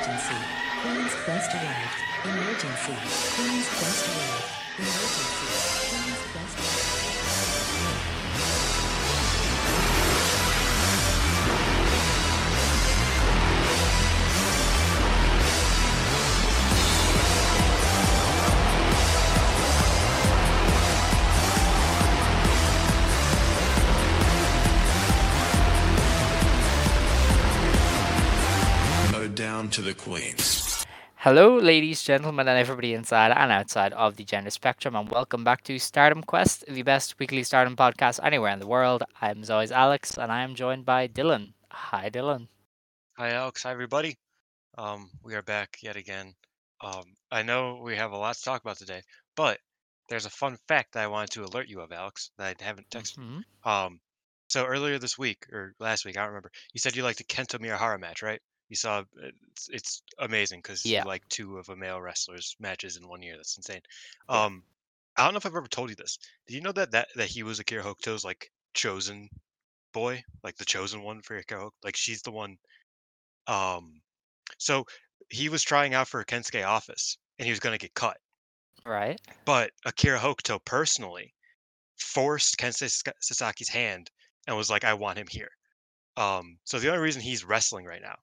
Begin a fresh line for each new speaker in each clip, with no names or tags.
Emergency. Queen's Quest arrived. Emergency. Queen's Quest arrived. Emergency. Queen's Quest arrived.
Hello, ladies, gentlemen, and everybody inside and outside of the gender spectrum, and welcome back to Stardom Quest, the best weekly Stardom podcast anywhere in the world. I'm as always Alex, and I am joined by Dylan. Hi, Dylan.
Hi, Alex. Hi, everybody. Um, we are back yet again. Um, I know we have a lot to talk about today, but there's a fun fact that I wanted to alert you of, Alex, that I haven't texted.
Mhm.
Um, so earlier this week or last week, I don't remember. You said you liked the Kento Miyahara match, right? You saw uh, it's, it's amazing because
Yeah.
like two of a male wrestler's matches in one year. That's insane. Um, I don't know if I've ever told you this. Did you know that that that he was Akira Hokuto's like chosen boy, like the chosen one for Akira Hokuto? Like she's the one. Um, so he was trying out for a Kensuke Office and he was going to get cut.
Right.
But Akira Hokuto personally forced Kensuke Sasaki's hand and was like, I want him here. Um, so the only reason he's wrestling right now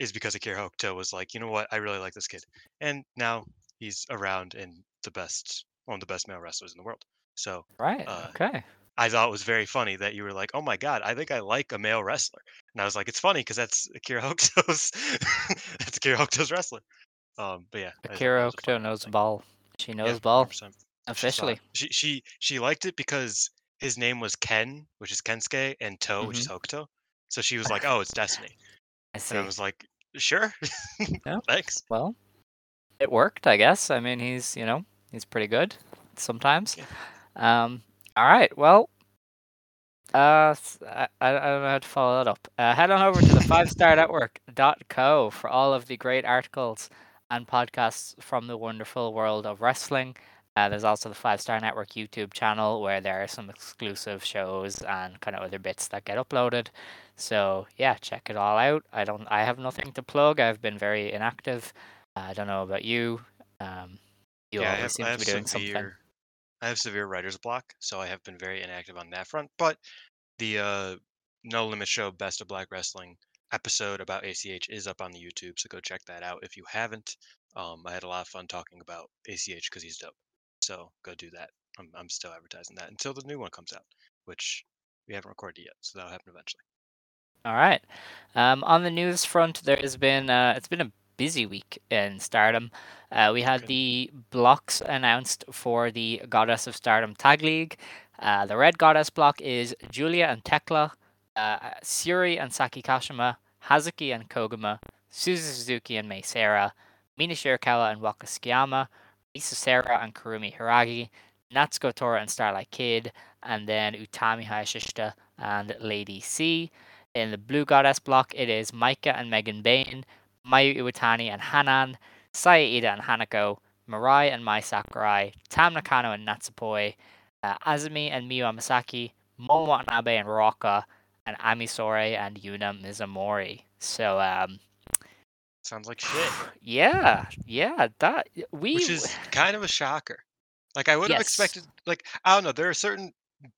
is because Akira Hokuto was like, you know what, I really like this kid. And now he's around and the best, one of the best male wrestlers in the world. So
Right.
Uh,
okay.
I thought it was very funny that you were like, "Oh my god, I think I like a male wrestler," and I was like, "It's funny because that's Akira Hokuto's that's Akira Hokuto's wrestler." Um, but yeah,
Akira
that was a
Hokuto knows
thing.
ball. She
Yeah,
knows ball
100%. She
officially.
She she she liked it because his name was Ken, which is Kensuke, and To, which is Hokuto. So she was like, "Oh, it's Destiny,"
I see.
and I was like, "Sure,
Yeah.
thanks."
Well, it worked, I guess. I mean, he's you know he's pretty good sometimes.
Yeah.
Um. All right. Well. Uh, I, I don't know how to follow that up. Uh, head on over to the five star network.co for all of the great articles and podcasts from the wonderful world of wrestling. Uh, there's also the Five Star Network YouTube channel where there are some exclusive shows and kind of other bits that get uploaded. So yeah, check it all out. I don't. I have nothing to plug. I've been very inactive. Uh, I don't know about you. Um, you
yeah,
always
have,
seem to be doing
severe,
something.
I have severe writer's block, so I have been very inactive on that front. But the uh, No Limit Show Best of Black Wrestling episode about ACH is up on the YouTube, so go check that out if you haven't. Um, I had a lot of fun talking about ACH because he's dope. So go do that. I'm, I'm still advertising that until the new one comes out, which we haven't recorded yet, so that'll happen eventually.
All right. Um, on the news front, there has been uh, it's been a busy week in Stardom. Uh, we had the blocks announced for the Goddess of Stardom Tag League. Uh, the red Goddess block is Julia and Tekla, uh, Syuri and Saki Kashima, Hazuki and Koguma, Suzu Suzuki and Mei Seira, Mina Shirakawa and Waka Tsukiyama, Risa Sera and Kurumi Hiragi, Natsuko Tora and Starlight Kid, and then Utami Hayashishita and Lady C. In the Blue Goddess block, it is Maika and Megan Bayne, Mayu Iwatani and Hanan, Saya Iida and Hanako, Mirai and Mai Sakurai, Tam Nakano and Natsupoi, uh, Azumi and Miyu Amasaki, Momo Watanabe and Ruaka, and Ami Sourei and Yuna Mizumori. So, um,
Sounds like shit,
yeah, yeah, that we
which is kind of a shocker. Like I would have
Yes.
expected. Like I don't know. There are certain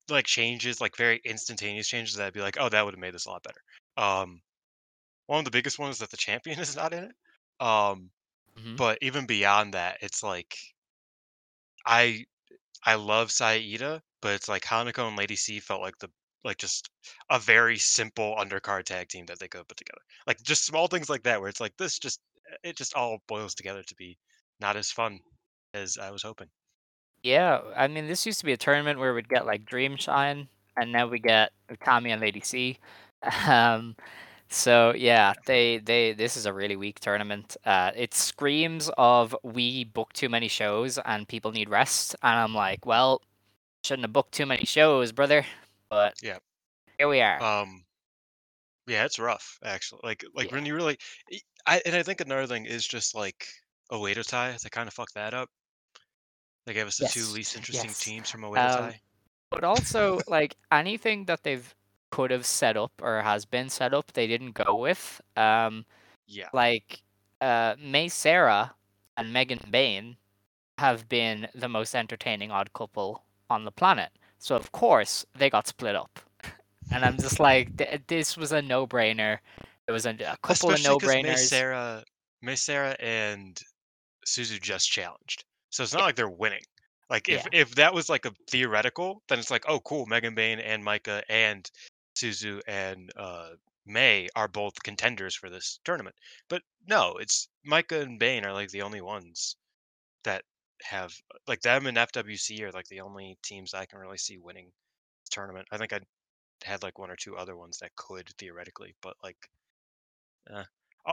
like changes, like very instantaneous changes that I'd be like, oh, that would have made this a lot better. Um, one of the biggest ones is that the champion is not in it. Um,
Mhm.
but even beyond that, it's like I I love Saida, but it's like Hanako and Lady C felt like the like just a very simple undercard tag team that they could put together. Like just small things like that, where it's like this just it just all boils together to be not as fun as I was hoping.
Yeah, I mean, this used to be a tournament where we'd get like Dream Shine, and now we get Tommy and Lady C. Um, so yeah, they they this is a really weak tournament. Uh, it screams of we book too many shows and people need rest, and I'm like, well, shouldn't have booked too many shows, brother. But
Yeah.
here we are.
Um, yeah, it's rough actually. Like like
Yeah.
when you really, I and I think another thing is just like a Oedo Tai. They kind of fucked that up. They gave us the two least interesting
yes.
teams from Oedo
Um,
Tai.
but also like anything that they've could have set up or has been set up, they didn't go with. Um,
Yeah.
like uh, Mei Seira and Megan Bayne have been the most entertaining odd couple on the planet. So of course they got split up, and I'm just like, th- this was a no-brainer. It was a, a couple
Especially
of no-brainers.
Mei Seira, Mei Seira and Suzu just challenged, so it's not like they're winning. Like if
Yeah.
if that was like a theoretical, then it's like, oh, cool, Megan Bayne and Maika and Suzu and uh, May are both contenders for this tournament. But no, it's Maika and Bayne are like the only ones that have like them and FWC are like the only teams I can really see winning tournament. I think I had like one or two other ones that could theoretically, but like uh,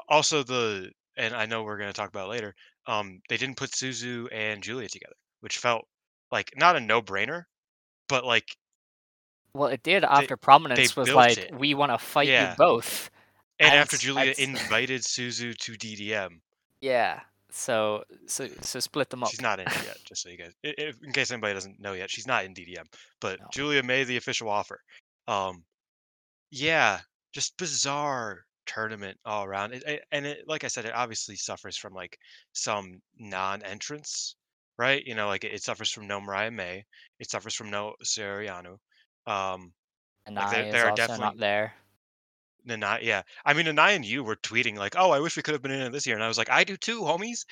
also the and I know we're going to talk about it later. Um, they didn't put Suzu and Julia together, which felt like not a no-brainer, but like
Well, it did after Prominence was like,
it.
we want to fight
Yeah.
you both.
and
And
after Julia
and s-
invited Suzu to DDM,
Yeah. So so so split them up.
she's not in it yet. Just so you guys, if, in case anybody doesn't know yet, she's not in DDM. But
No.
Julia made the official offer. Um, yeah, just bizarre tournament all around. It, it- and it, like I said, it obviously suffers from like some non-entrance, right? You know, like it, it suffers from no Mariah May. It suffers from no Sariano. Um,
and
like, there-
I
there are
also
definitely-
not there.
Nanae, yeah. I mean, Nanae and you were tweeting like, "Oh, I wish we could have been in it this year," and I was like, "I do too, homies.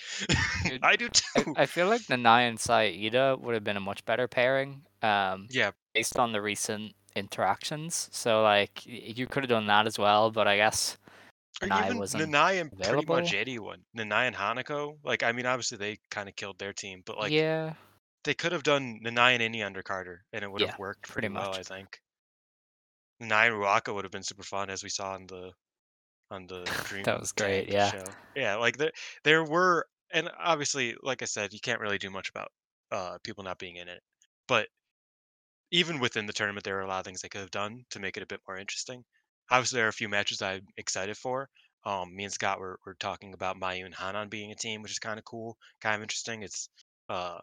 Dude,
I do
I,
too."
I feel like Nanae and Saida would have been a much better pairing. Um,
yeah,
based on the recent interactions. So like you could have done that as well, but I guess
or
Nanae
even
wasn't
Nanae and pretty much anyone. Nanae and Hanako, like, I mean, obviously they kind of killed their team, but like,
yeah,
they could have done Nanae and any undercarder, and it would have
Yeah,
worked
pretty
pretty well, I think. Nanae and Ruaka would have been super fun, as we saw on the on the Dream.
That was great, yeah.
Show. Yeah, like there there were, and obviously, like I said, you can't really do much about uh people not being in it, but even within the tournament, there are a lot of things they could have done to make it a bit more interesting. Obviously, there are a few matches I'm excited for. Um, me and Scott were, were talking about Mayu and Hanan being a team, which is kind of cool, kind of interesting. It's uh,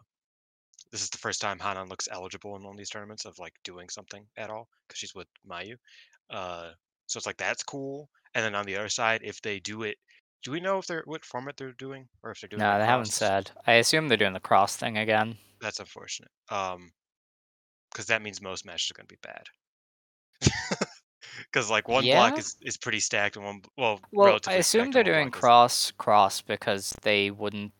this is the first time Hanan looks eligible in one of these tournaments of like doing something at all because she's with Mayu. Uh, so it's like that's cool. And then on the other side, if they do it, do we know if they're what format they're doing or if they're doing?
no,
it
they haven't said. I assume they're doing the cross thing again.
That's unfortunate. Um, because that means most matches are going to be bad. Because like one block is, is pretty stacked and one well,
Well,
relatively
I assume they're doing cross cross because they wouldn't.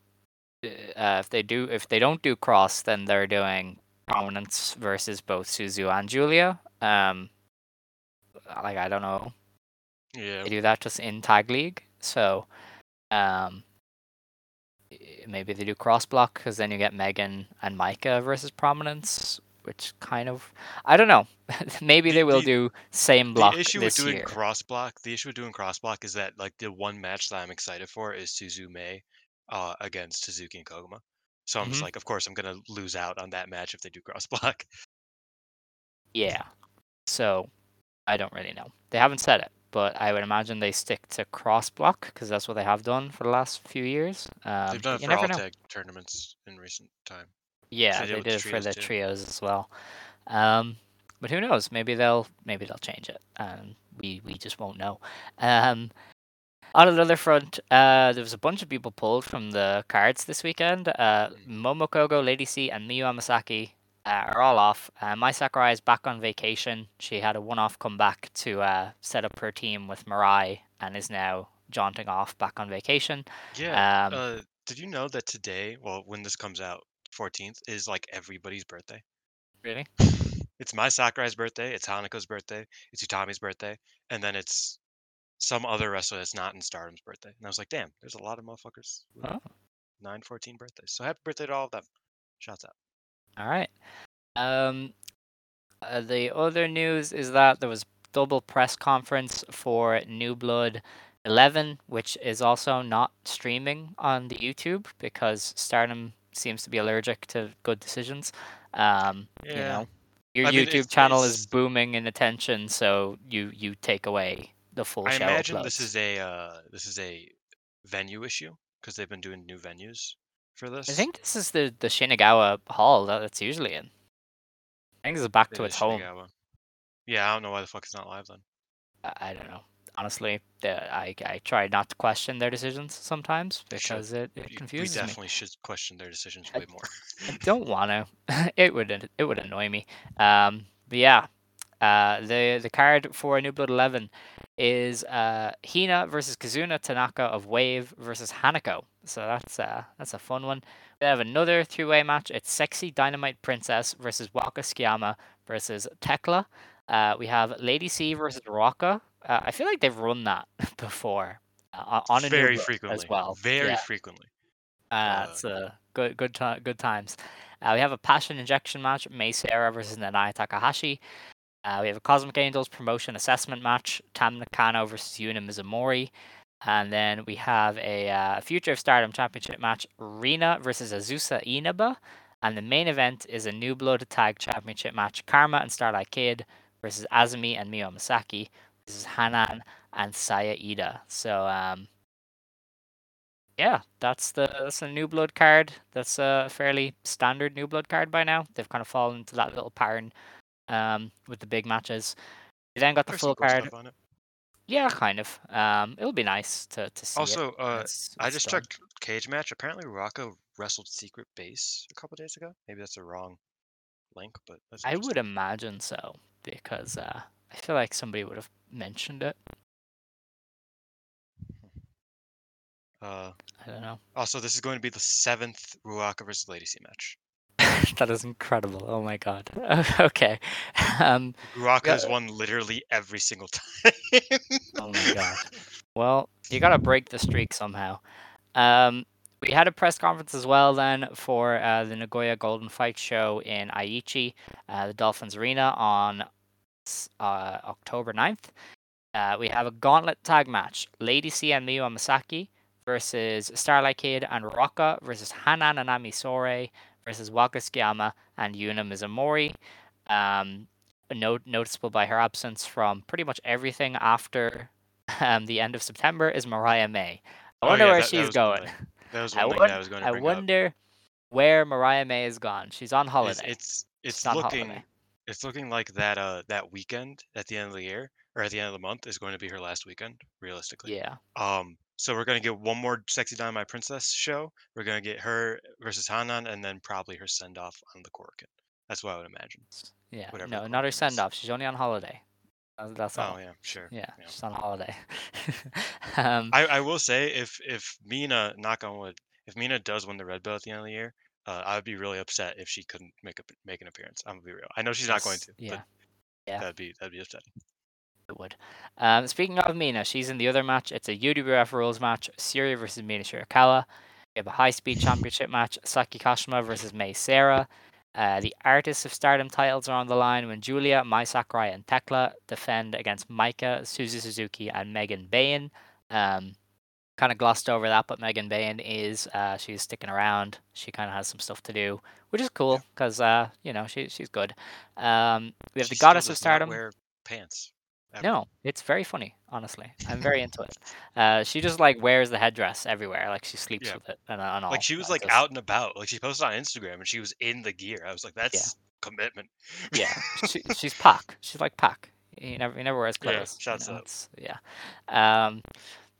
Uh, if they do, if they don't do cross, then they're doing prominence versus both Suzu and Julia. Um, like I don't know,
Yeah,
they do that just in tag league. So, um, maybe they do cross block because then you get Megan and Maika versus prominence, which kind of I don't know. maybe
The-
they will
the-
do same block
the issue with doing
year.
cross block, the issue with doing cross block is that like the one match that I'm excited for is Suzu May uh, against Hazuki and Koguma. So I'm just
Mhm.
like, of course, I'm gonna lose out on that match if they do cross block.
Yeah. So I don't really know. They haven't said it, but I would imagine they stick to cross block because that's what they have done for the last few years. Um,
They've done it for all
know.
tag tournaments in recent time.
Yeah,
they did
they did it for the
too.
trios as well. Um, but who knows? Maybe they'll maybe they'll change it, and we we just won't know. Um, on another front, uh, there was a bunch of people pulled from the cards this weekend. Uh, Momo Kohgo, Lady C, and Miyu Amasaki uh, are all off. Uh, Mai Sakurai is back on vacation. She had a one-off comeback to uh, set up her team with Mirai and is now jaunting off back on vacation.
Yeah.
Um,
uh, did you know that today, well, when this comes out, 14th is like everybody's birthday?
Really?
It's Mai Sakurai's birthday, it's Hanako's birthday, it's Utami's birthday, and then it's some other wrestler that's not in Stardom's birthday. And I was like, damn, there's a lot of motherfuckers. with
Oh.
9, 14 birthdays. So happy birthday to all of them. Shouts out.
All right. Um, uh, the other news is that there was double press conference for New Blood 11, which is also not streaming on the YouTube because Stardom seems to be allergic to good decisions. Um, you know, your
I mean,
YouTube
it's-
channel
it's-
is booming in attention, so you you take away the full
I imagine this is a uh, this is a venue issue because they've been doing new venues for this.
I think this is the the Shinagawa hall that it's usually in. I think this is back
It
to its home.
Yeah, I don't know why the fuck it's not live then.
I I don't know. Honestly, I I try not to question their decisions sometimes because it, it confuses me.
We definitely should question their decisions way more.
I don't want to. it would it would annoy me. Um, but yeah, uh, the the card for New Blood Eleven is uh, Hina versus Kizuna Tanaka of Wave versus Hanako. So that's uh, that's a fun one. We have another three way match. It's Sexy Dynamite Princess versus Waka Tsukiyama versus Tekla. Uh, we have Lady C versus Ruaka. Uh, I feel like they've run that before uh, on a
very frequently.
as well.
Very
Yeah.
frequently.
Uh,
Uh,
it's a good good good times. Uh, we have a passion injection match, Mei Seira versus Nanae Takahashi. Uh, we have a Cosmic Angels promotion assessment match, Tam Nakano versus Yuna Mizumori. And then we have a uh, Future of Stardom Championship match, Rina versus Azusa Inaba. And the main event is a New Blood Tag Championship match, Karma and Starlight Kid versus Azumi and Mio Masaki. This is Hanan and Saya Iida. So um, yeah, that's the that's a new blood card. That's a fairly standard new blood card by now. They've kind of fallen into that little pattern um, with the big matches. We then got the
there's
full card.
it.
Yeah, kind of. Um, it'll be nice to to see.
Also,
when
uh,
it's-
I just
done.
checked cage match. Apparently, Ruaka wrestled Secret Base a couple days ago. Maybe that's the wrong link, but that's
I would imagine so because uh, I feel like somebody would have mentioned it.
Uh,
I don't know.
also, this is going to be the seventh Ruaka versus Lady C match.
that is incredible. Oh my god. okay. Um,
Ruaka has won literally every single time.
Oh my god. Well, you gotta break the streak somehow. Um, we had a press conference as well then for uh, the Nagoya Golden Fight Show in Aichi, uh, the Dolphins Arena on uh, October 9th. Uh, we have a gauntlet tag match: Lady C and Miyu Masaki versus Starlight Kid and Ruaka versus Hanan and Ami Sourei versus Waka Tsukiyama and Yuna Mizumori. Um, no- noticeable by her absence from pretty much everything after um, the end of September is Mariah May. I
Oh,
wonder
yeah,
where
that- that
she's
one
going.
That was
I,
thing
won-
I was going to
I
bring up.
wonder where Mariah May is gone. She's on holiday.
It's it's
She's on
looking
holiday.
It's looking like that uh that weekend at the end of the year or at the end of the month is going to be her last weekend, realistically.
Yeah.
Um, so we're gonna get one more sexy dynamite princess show. We're gonna get her versus Hanan, and then probably her send off on the Korakuen. That's what I would imagine.
Yeah.
Whatever
No, not her send off. She's only on holiday. That's all.
Oh yeah, sure.
yeah,
yeah.
she's on holiday. um,
I, I will say if if Mina knock on wood, if Mina does win the red belt at the end of the year, uh, I would be really upset if she couldn't make a make an appearance. I'm gonna be real. I know she's not going to.
Yeah.
But
Yeah.
That'd be that'd be upsetting.
It would. Um, speaking of Mina, she's in the other match. It's a UWF rules match. Syuri versus Mina Shirakawa. We have a high speed championship match. Saki Kashima versus Mei Seira. Uh, the Artists of Stardom titles are on the line when Julia, Mai Sakurai, and Tekla defend against Maika, Suzu Suzuki, and Megan Bayne. Um, kind of glossed over that, but Megan Bayne is uh, she's sticking around. She kind of has some stuff to do, which is cool because uh, you know she she's good. Um, we have
She
the Goddess of Stardom.
Wear pants. ever.
No, it's very funny, honestly. I'm very into it. Uh, she just like wears the headdress everywhere, like she sleeps
Yeah.
with it and, and all.
Like she was like
just-
out and about. Like she posted on Instagram and she was in the gear. I was like, that's commitment.
Yeah, she, she's Pac. She's like Pac. He never he never wears
Yeah,
clothes. you know,
out.
Yeah. Um,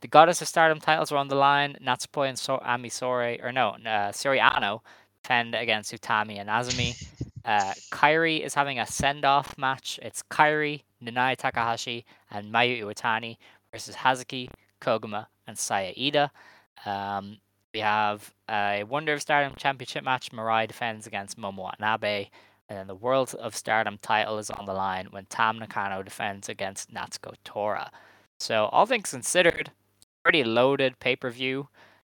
the Goddess of Stardom titles are on the line. Natsupoi and so- Ami Sourei, or no, uh, Soriano defend against Utami and Azumi. Uh, Kairi is having a send-off match. It's Kairi, Nanae Takahashi, and Mayu Iwatani versus Hazuki, Koguma, and Saya Iida. Um, we have a Wonder of Stardom Championship match. Mirai defends against Momo Watanabe. And then the World of Stardom title is on the line when Tam Nakano defends against Natsuko Tora. So, all things considered, pretty loaded pay per view.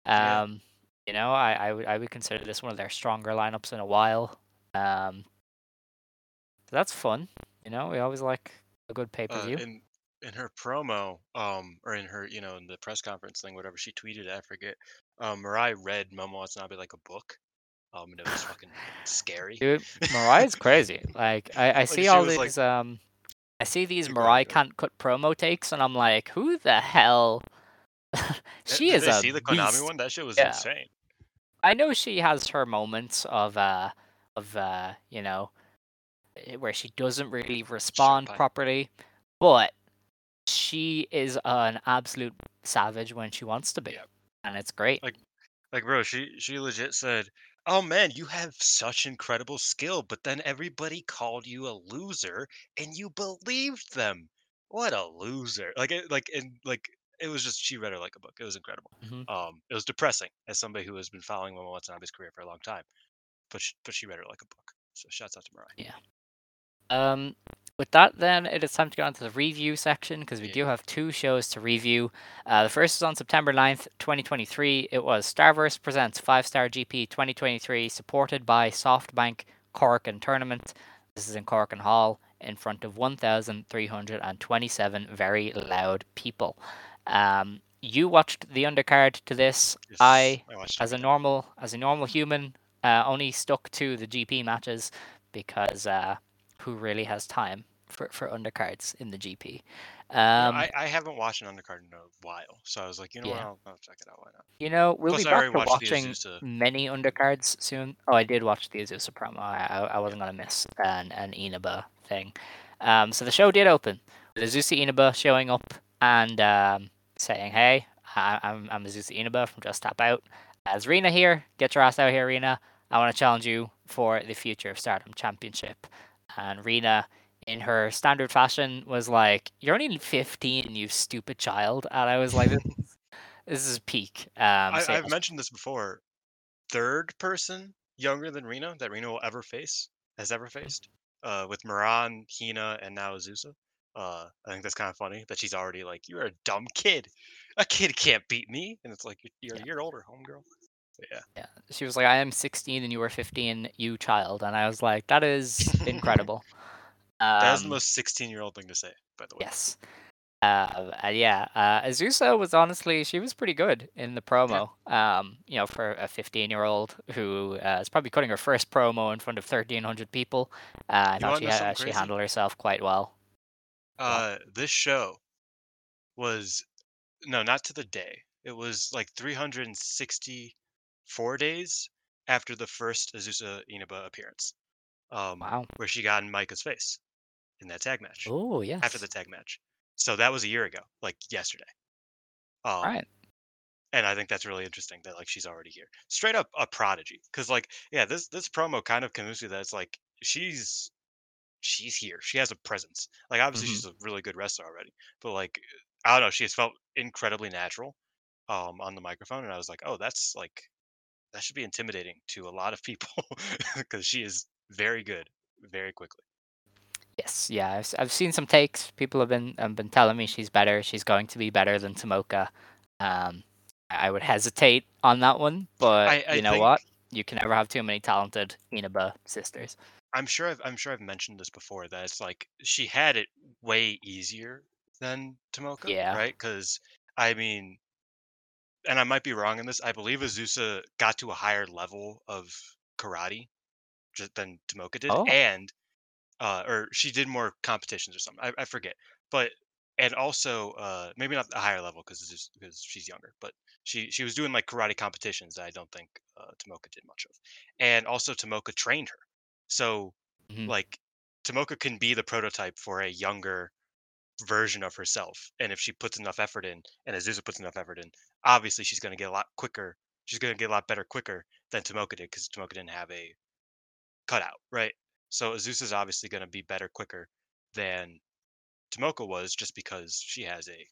Yeah.
Um, You know, I, I, would, I would consider this one of their stronger lineups in a while. Um, so that's fun. You know, we always like a good pay per
Uh,
view.
in in her promo, um, or in her, you know, in the press conference thing, whatever she tweeted, I forget. Um, Mirai read Momo Watanabe like a book. Um, and it was fucking scary.
Dude, Mirai's crazy. Like I, I see all these
like-
um I see these
Mirai
can't cut promo takes and I'm like, who the hell she
did
is
they
a
see the Konami
beast.
one? That shit was
Yeah.
insane.
I know she has her moments of uh of uh, you know, eh, where she doesn't really respond properly, but she is an absolute savage when she wants to be, and it's great.
Like- Like, bro, she she legit said, "Oh man, you have such incredible skill," but then everybody called you a loser, and you believed them. What a loser! Like, like, and like, it was just she read her like a book. It was incredible.
Mhm.
Um, it was depressing as somebody who has been following Momo Watanabe's career for a long time, but she, but she read her like a book. So shouts out to Mirai.
Um, with that, then it is time to go on to the review section because we
Yeah.
do have two shows to review. Uh, the first is on September 9th, 2023. It was Starverse Presents 5 Star GP 2023, supported by SoftBank Korakuen Tournament. This is in Korakuen Hall in front of 1,327 very loud people. Um, you watched the undercard to this.
Yes,
I
watched
as a normal as a normal human uh, only stuck to the GP matches because uh, who really has time for, for undercards in the GP? Um,
I, I haven't watched an undercard in a while, so I was like, you know what, I'll, I'll check it out. Why not?
you know, we'll
Plus,
be back to watching
Azusa.
many undercards soon. Oh, I did watch the Azusa promo. I, I, I wasn't gonna miss an an Inaba thing. Um, so the show did open with Azusa Inaba showing up and um, saying, "Hey, I, I'm I'm Azusa Inaba from Just Tap Out. As Rina here, get your ass out here, Rina. I want to challenge you for the Future of Stardom Championship." And Rina, in her standard fashion, was like, "You're only 15, you stupid child." And I was like, "This, is- this is peak." Um,
I, I've mentioned this before. Third person younger than Rina that Rina will ever face has ever faced, uh, with Moran, Hina, and now Azusa. Uh, I think that's kind of funny that she's already like, "You're a dumb kid. A kid can't beat me," and it's like you're, you're
Yeah.
a year older, homegirl. Yeah,
Yeah, she was like, "I am 16 and you were 15, you child," and I was like, "That is incredible."
that is the
Um,
most 16 year old thing to say, by the way.
yes. Uh, uh, yeah, uh, Azusa was honestly she was pretty good in the promo. Um, you know, for a 15 year old who uh, is probably cutting her first promo in front of 1,300 people. Uh, I thought she
know
she handled herself quite well.
Uh, this show was no, not to the day. It was like 364 days after the first Azusa Inaba appearance, um,
Wow.
where she got in Maika's face in that tag match
Oh yeah.
after the tag match. So that was a year ago, like yesterday. Um,
right.
and I think that's really interesting that like she's already here, straight up a prodigy. Because like, yeah, this this promo kind of convinced me that it's like she's she's here. She has a presence. Like obviously
Mhm.
she's a really good wrestler already, but like I don't know, she has felt incredibly natural um on the microphone, and I was like, oh, that's like that should be intimidating to a lot of people because she is very good, very quickly.
Yes, yeah, I've, I've seen some takes. People have been have been telling me she's better. She's going to be better than Tomoka. Um, I would hesitate on that one, but
I- I
you know
think-
what? You can never have too many talented Inaba sisters.
I'm sure I've I'm sure I've mentioned this before that it's like she had it way easier than Tomoka,
Yeah.
right? Because I mean, and I might be wrong in this. I believe Azusa got to a higher level of karate just than Tomoka did,
Oh.
and uh, or she did more competitions or something. I, I forget, but and also uh, maybe not a higher level because because she's younger, but she she was doing like karate competitions that I don't think uh, Tomoka did much of, and also Tomoka trained her, so
Mhm.
like Tomoka can be the prototype for a younger version of herself. And if she puts enough effort in, and Azusa puts enough effort in, obviously she's going to get a lot quicker. She's going to get a lot better quicker than Tomoka did because Tomoka didn't have a cutout, right? So Azusa's obviously going to be better quicker than Tomoka was just because she has a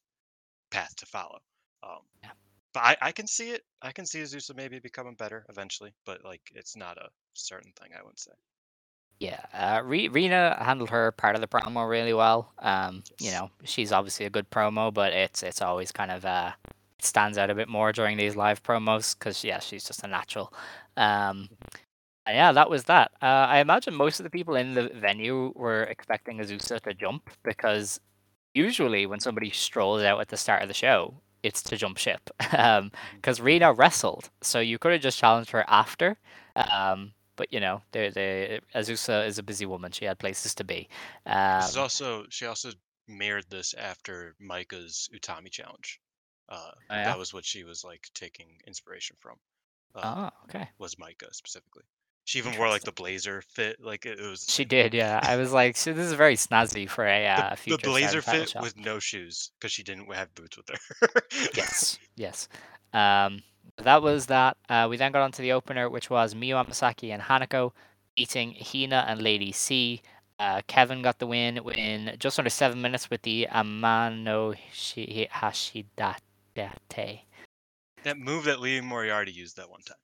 path to follow. Um,
Yeah.
But I, I can see it. I can see Azusa maybe becoming better eventually, but like it's not a certain thing. I wouldn't say.
Yeah, uh, Re- Rina handled her part of the promo really well. Um, you know, she's obviously a good promo, but it's it's always kind of uh, stands out a bit more during these live promos because yeah, she's just a natural. Um, and yeah, that was that. Uh, I imagine most of the people in the venue were expecting Azusa to jump because usually when somebody strolls out at the start of the show, it's to jump ship. Um, because Rina wrestled, so you could have just challenged her after. Um, but you know, the the Azusa is a busy woman; she had places to be. Um,
This is also she also mirrored this after Maika's Utami challenge. Uh,
Oh, yeah?
That was what she was like taking inspiration from. Uh,
oh, okay.
Was Maika specifically? She even wore like the blazer fit. Like it, was
She did, yeah. I was like, so this is very snazzy for a
the,
uh,
the
future
blazer fit with no shoes because she didn't have boots with her.
Yes, yes. Um, that was that. Uh, we then got on to the opener, which was Miyu Amasaki and Hanako beating Hina and Lady C. Uh, Kevin got the win in just under seven minutes with the Amano Shi- Hashidate.
that move that Lee Moriarty used that one time.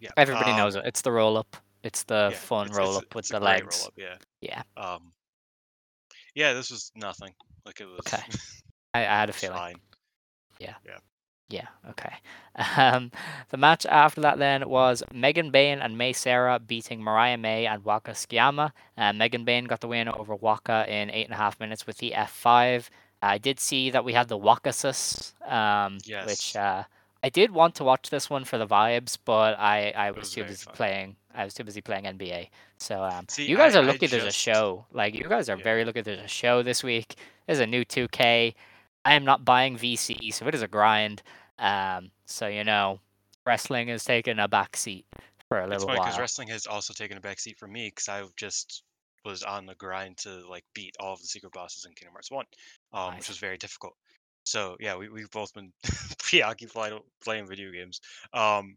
Yeah. Everybody
um,
knows it. It's the roll up. It's the
yeah,
fun
it's-
roll
it's-
up with the legs.
roll-up, yeah.
Yeah.
Um. Yeah, this was nothing. Like it was.
Okay. I, I had a feeling.
fine.
Yeah. Yeah. Yeah, okay. Um, the match after that then was Megan Bayne and Mei Seira beating Mariah May and Waka Tsukiyama. Uh, Megan Bayne got the win over Waka in eight and a half minutes with the F5. I did see that we had the Wakasus, um,
Yes.
which uh, I did want to watch this one for the vibes, but I, I was,
was
too busy
fun.
playing. I was too busy playing NBA. So um,
See,
you guys
I-
are lucky there's a show. Like you guys are
Yeah.
very lucky there's a show this week. There's a new 2K. I am not buying VC, so it is a grind. Um, so you know, wrestling has taken a back seat for a little
funny because wrestling has also taken a backseat for me because I just was on the grind to like beat all of the secret bosses in Kingdom Hearts One, um,
Nice.
which was very difficult. So yeah, we we've both been preoccupied playing video games. Um,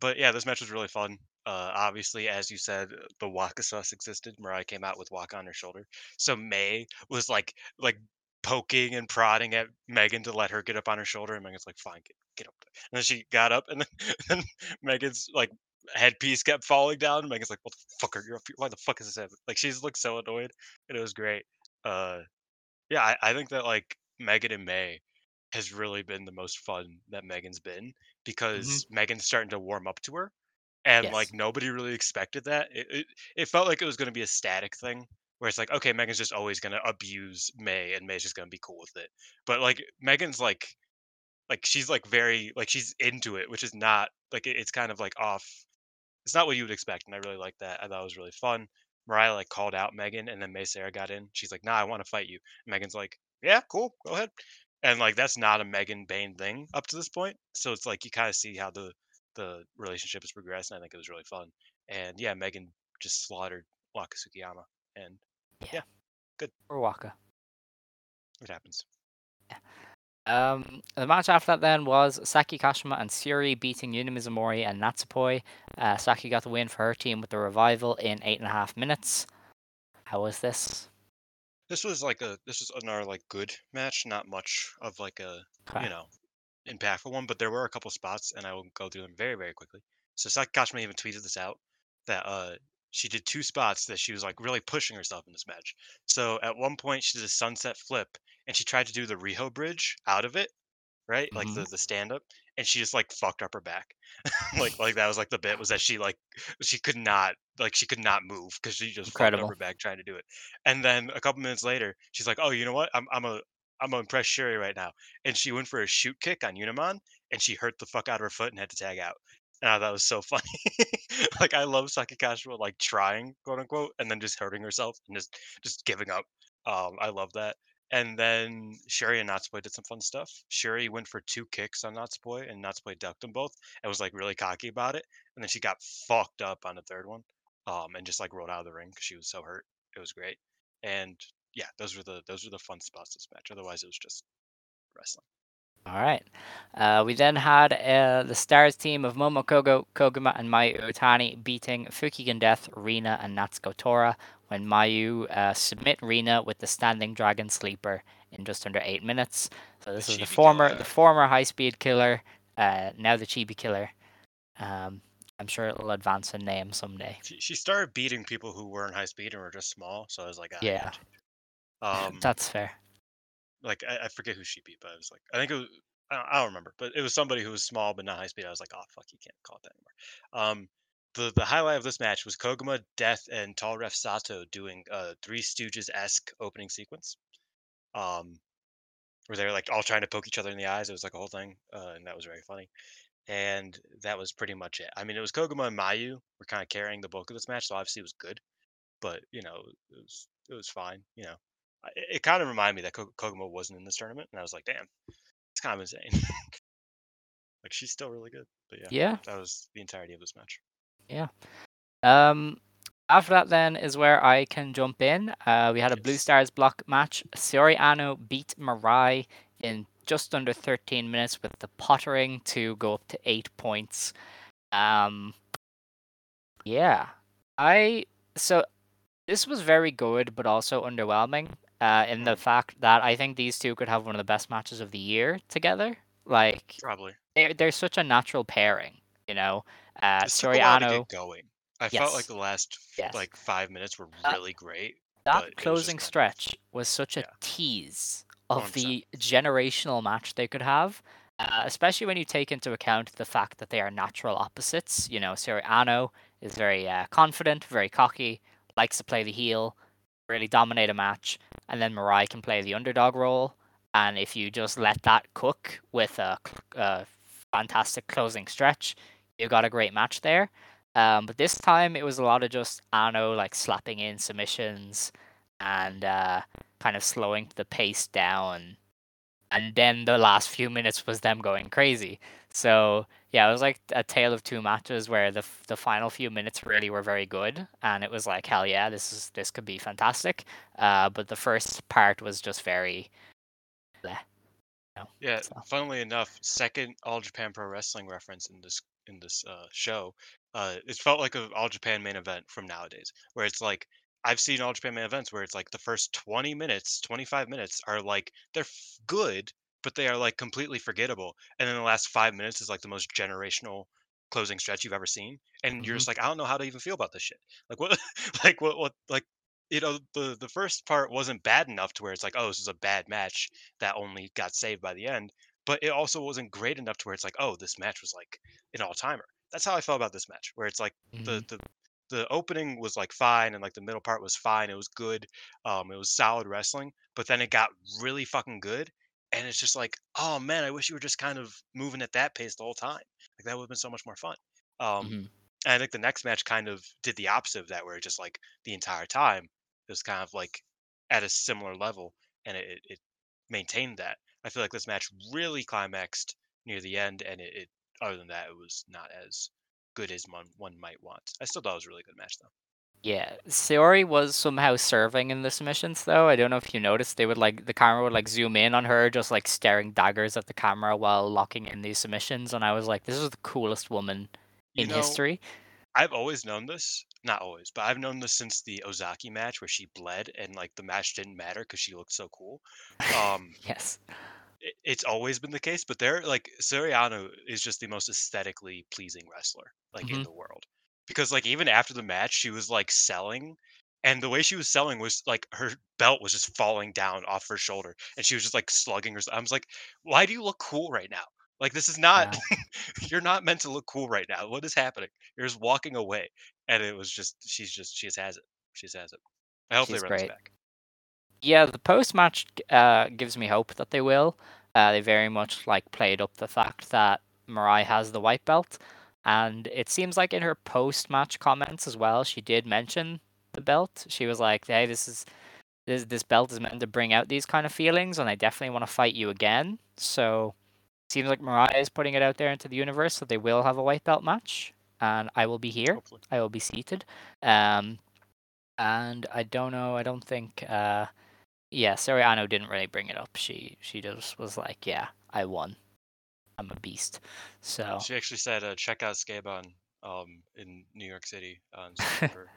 but yeah, this match was really fun. Uh, obviously, as you said, the Waka sauce existed. Mariah came out with Waka on her shoulder, so May was like like poking and prodding at Megan to let her get up on her shoulder, and Megan's like, "Fine, get, get up." There. And then she got up, and then, Megan's like headpiece kept falling down. And Megan's like, "What the fuck are you? Why the fuck is this happening?" Like she's looked so annoyed, and it was great. Uh, yeah, I, I think that like Megan and May has really been the most fun that Megan's been mm-hmm. because Megan's starting to warm up to her, and
Yes.
like nobody really expected that. It it, it felt like it was going to be a static thing. Where it's like, okay, Megan's just always gonna abuse May, and May's just gonna be cool with it. But like, Megan's like, like she's like very like she's into it, which is not like it, it's kind of like off. It's not what you would expect, and I really like that. I thought it was really fun. Mariah like called out Megan, and then Mei Seira got in. She's like, "Nah, I want to fight you." And Megan's like, "Yeah, cool, go ahead." And like that's not a Megan Bayne thing up to this point. So it's like you kind of see how the the relationship has progressed, and I think it was really fun. And yeah, Megan just slaughtered Waka Tsukiyama, and yeah, good.
or Waka.
it happens.
Um, the match after that then was Saki Kashima and Syuri beating Yuna Mizumori and Natsupoi. Uh, Saki got the win for her team with the revival in eight and a half minutes. How was this?
This was like a this was another like good match, not much of like a you know impactful one, but there were a couple spots, and I will go through them very very quickly. So Sakashima even tweeted this out that uh she did two spots that she was like really pushing herself in this match. So at one point she did a sunset flip and she tried to do the Riho bridge out of it, right? Like the the stand up, and she just like fucked up her back. like like that was like the bit was that she like she could not like she could not move because she just fucked
Incredible.
up her back trying to do it. And then a couple minutes later, she's like, "Oh, you know what? I'm I'm a I'm gonna impress Syuri right now." And she went for a shoot kick on Unimon, and she hurt the fuck out of her foot and had to tag out. And I thought that was so funny. like I love Saki Kashima like trying, quote unquote, and then just hurting herself and just just giving up. Um, I love that. And then Syuri and Natsupoi did some fun stuff. Syuri went for two kicks on Natsupoi, and Natsupoi ducked them both and was like really cocky about it. And then she got fucked up on the third one, um, and just like rolled out of the ring because she was so hurt. It was great. And yeah, those were the those were the fun spots this match. Otherwise, it was just wrestling.
All right. Uh, we then had uh, the Stars team of Momo Kohgo, Koguma, and Mayu Iwatani beating Fukigen Death, Rina, and Natsuko Tora when Mayu uh, submit Rina with the Standing Dragon Sleeper in just under eight minutes. So this
The
is the former
Killer.
the former High Speed Killer, uh, now the Chibi Killer. Um, I'm sure it'll advance in name someday.
She, she started beating people who weren't high speed and were just small. So I was like, ah,
Yeah.
gotta change it. Um,
That's fair.
like I, I forget who she beat, but I was like, I think it was. I don't, I don't remember, but it was somebody who was small but not high speed. I was like, oh fuck, you can't call it that anymore. Um, the the highlight of this match was Koguma, Death, and Tall Ref Sato doing a Three Stooges esque opening sequence. Um, where they were like all trying to poke each other in the eyes. It was like a whole thing, uh, and that was very funny. And that was pretty much it. I mean, it was Koguma and Mayu were kind of carrying the bulk of this match, so obviously it was good. But you know, it was it was fine. You know, it, it kind of reminded me that Ko- Koguma wasn't in this tournament, and I was like, damn, it's kind of insane. like she's still really good. But yeah,
Yeah.
that was the entirety of this match.
Yeah. Um, after that, then is where I can jump in. Uh, we had a Blue Stars block match. Saori Anou beat Mirai in just under 13 minutes with the pottering to go up to eight points. Um, yeah, I so this was very good, but also underwhelming. Uh, in the
Mm.
fact that I think these two could have one of the best matches of the year together. Like
Probably.
they're they're such a natural pairing, you know. Uh,
This took a while to
Soriano,
going. I felt like the last
yes.
like five minutes were
That
really great,
that
but it was just
closing
of
stretch was such a
yeah,
tease of
hundred percent.
the generational match they could have, uh, especially when you take into account the fact that they are natural opposites. You know, Soriano is very uh, confident, very cocky, likes to play the heel, really dominate a match, and then Mirai can play the underdog role. And if you just let that cook with a, a fantastic closing stretch, you got a great match there. Um, but this time it was a lot of just Anou like slapping in submissions and uh, kind of slowing the pace down. And then the last few minutes was them going crazy. So yeah, it was like a tale of two matches where the the final few minutes really were very good, and it was like hell yeah, this is this could be fantastic. Uh, but the first part was just very, bleh.
Yeah,
So
funnily enough, second All Japan Pro Wrestling reference in this in this uh, show, uh, it felt like an All Japan main event from nowadays, where it's like I've seen All Japan main events where it's like the first 20 minutes, 25 minutes are like they're f- good, but they are like completely forgettable, and then the last five minutes is like the most generational closing stretch you've ever seen, and you're
hmm
just like I don't know how to even feel about this shit. Like what, like what, what, like you know the the first part wasn't bad enough to where it's like oh this is a bad match that only got saved by the end. But it also wasn't great enough to where it's like, oh, this match was like an all timer. That's how I felt about this match, where it's like
hmm
the the the opening was like fine and like the middle part was fine. It was good. Um, it was solid wrestling, but then it got really fucking good. And it's just like, oh man, I wish you were just kind of moving at that pace the whole time. Like that would have been so much more fun. Um,
hmm
and I think the next match kind of did the opposite of that, where it just like the entire time it was kind of like at a similar level, and it, it maintained that. I feel like this match really climaxed near the end, and it, it other than that, it was not as good as one one might want. I still thought it was a really good match though.
Yeah, Saori was somehow serving in the submissions though. I don't know if you noticed. They would like the camera would like zoom in on her, just like staring daggers at the camera while locking in these submissions, and I was like, this is the coolest woman
You
in
know,
history.
I've always known this, not always, but I've known this since the Ozaki match where she bled and like the match didn't matter because she looked so cool. Um,
yes.
it, it's always been the case, but they're like Soriano is just the most aesthetically pleasing wrestler like in
hmm
the world. Because like even after the match, she was like selling, and the way she was selling was like her belt was just falling down off her shoulder, and she was just like slugging her. I was like, why do you look cool right now? Like this is not.
Yeah,
you're not meant to look cool right now. What is happening? You're just walking away, and it was just she's just she just has it. She just has it. I hope they run
great.
back.
Yeah, the post match uh, gives me hope that they will. Uh, they very much like played up the fact that Mirai has the white belt, and it seems like in her post match comments as well, she did mention the belt. She was like, "Hey, this is this this belt is meant to bring out these kind of feelings, and I definitely want to fight you again." So seems like Mirai is putting it out there into the universe that they will have a white belt match, and I will be here.
Hopefully.
I will be seated. Um, and I don't know. I don't think. Uh, yeah, Soriano didn't really bring it up. She she just was like, "Yeah, I won. I'm a beast." So
She actually said, uh, check out Sukeban um, in New York City on September.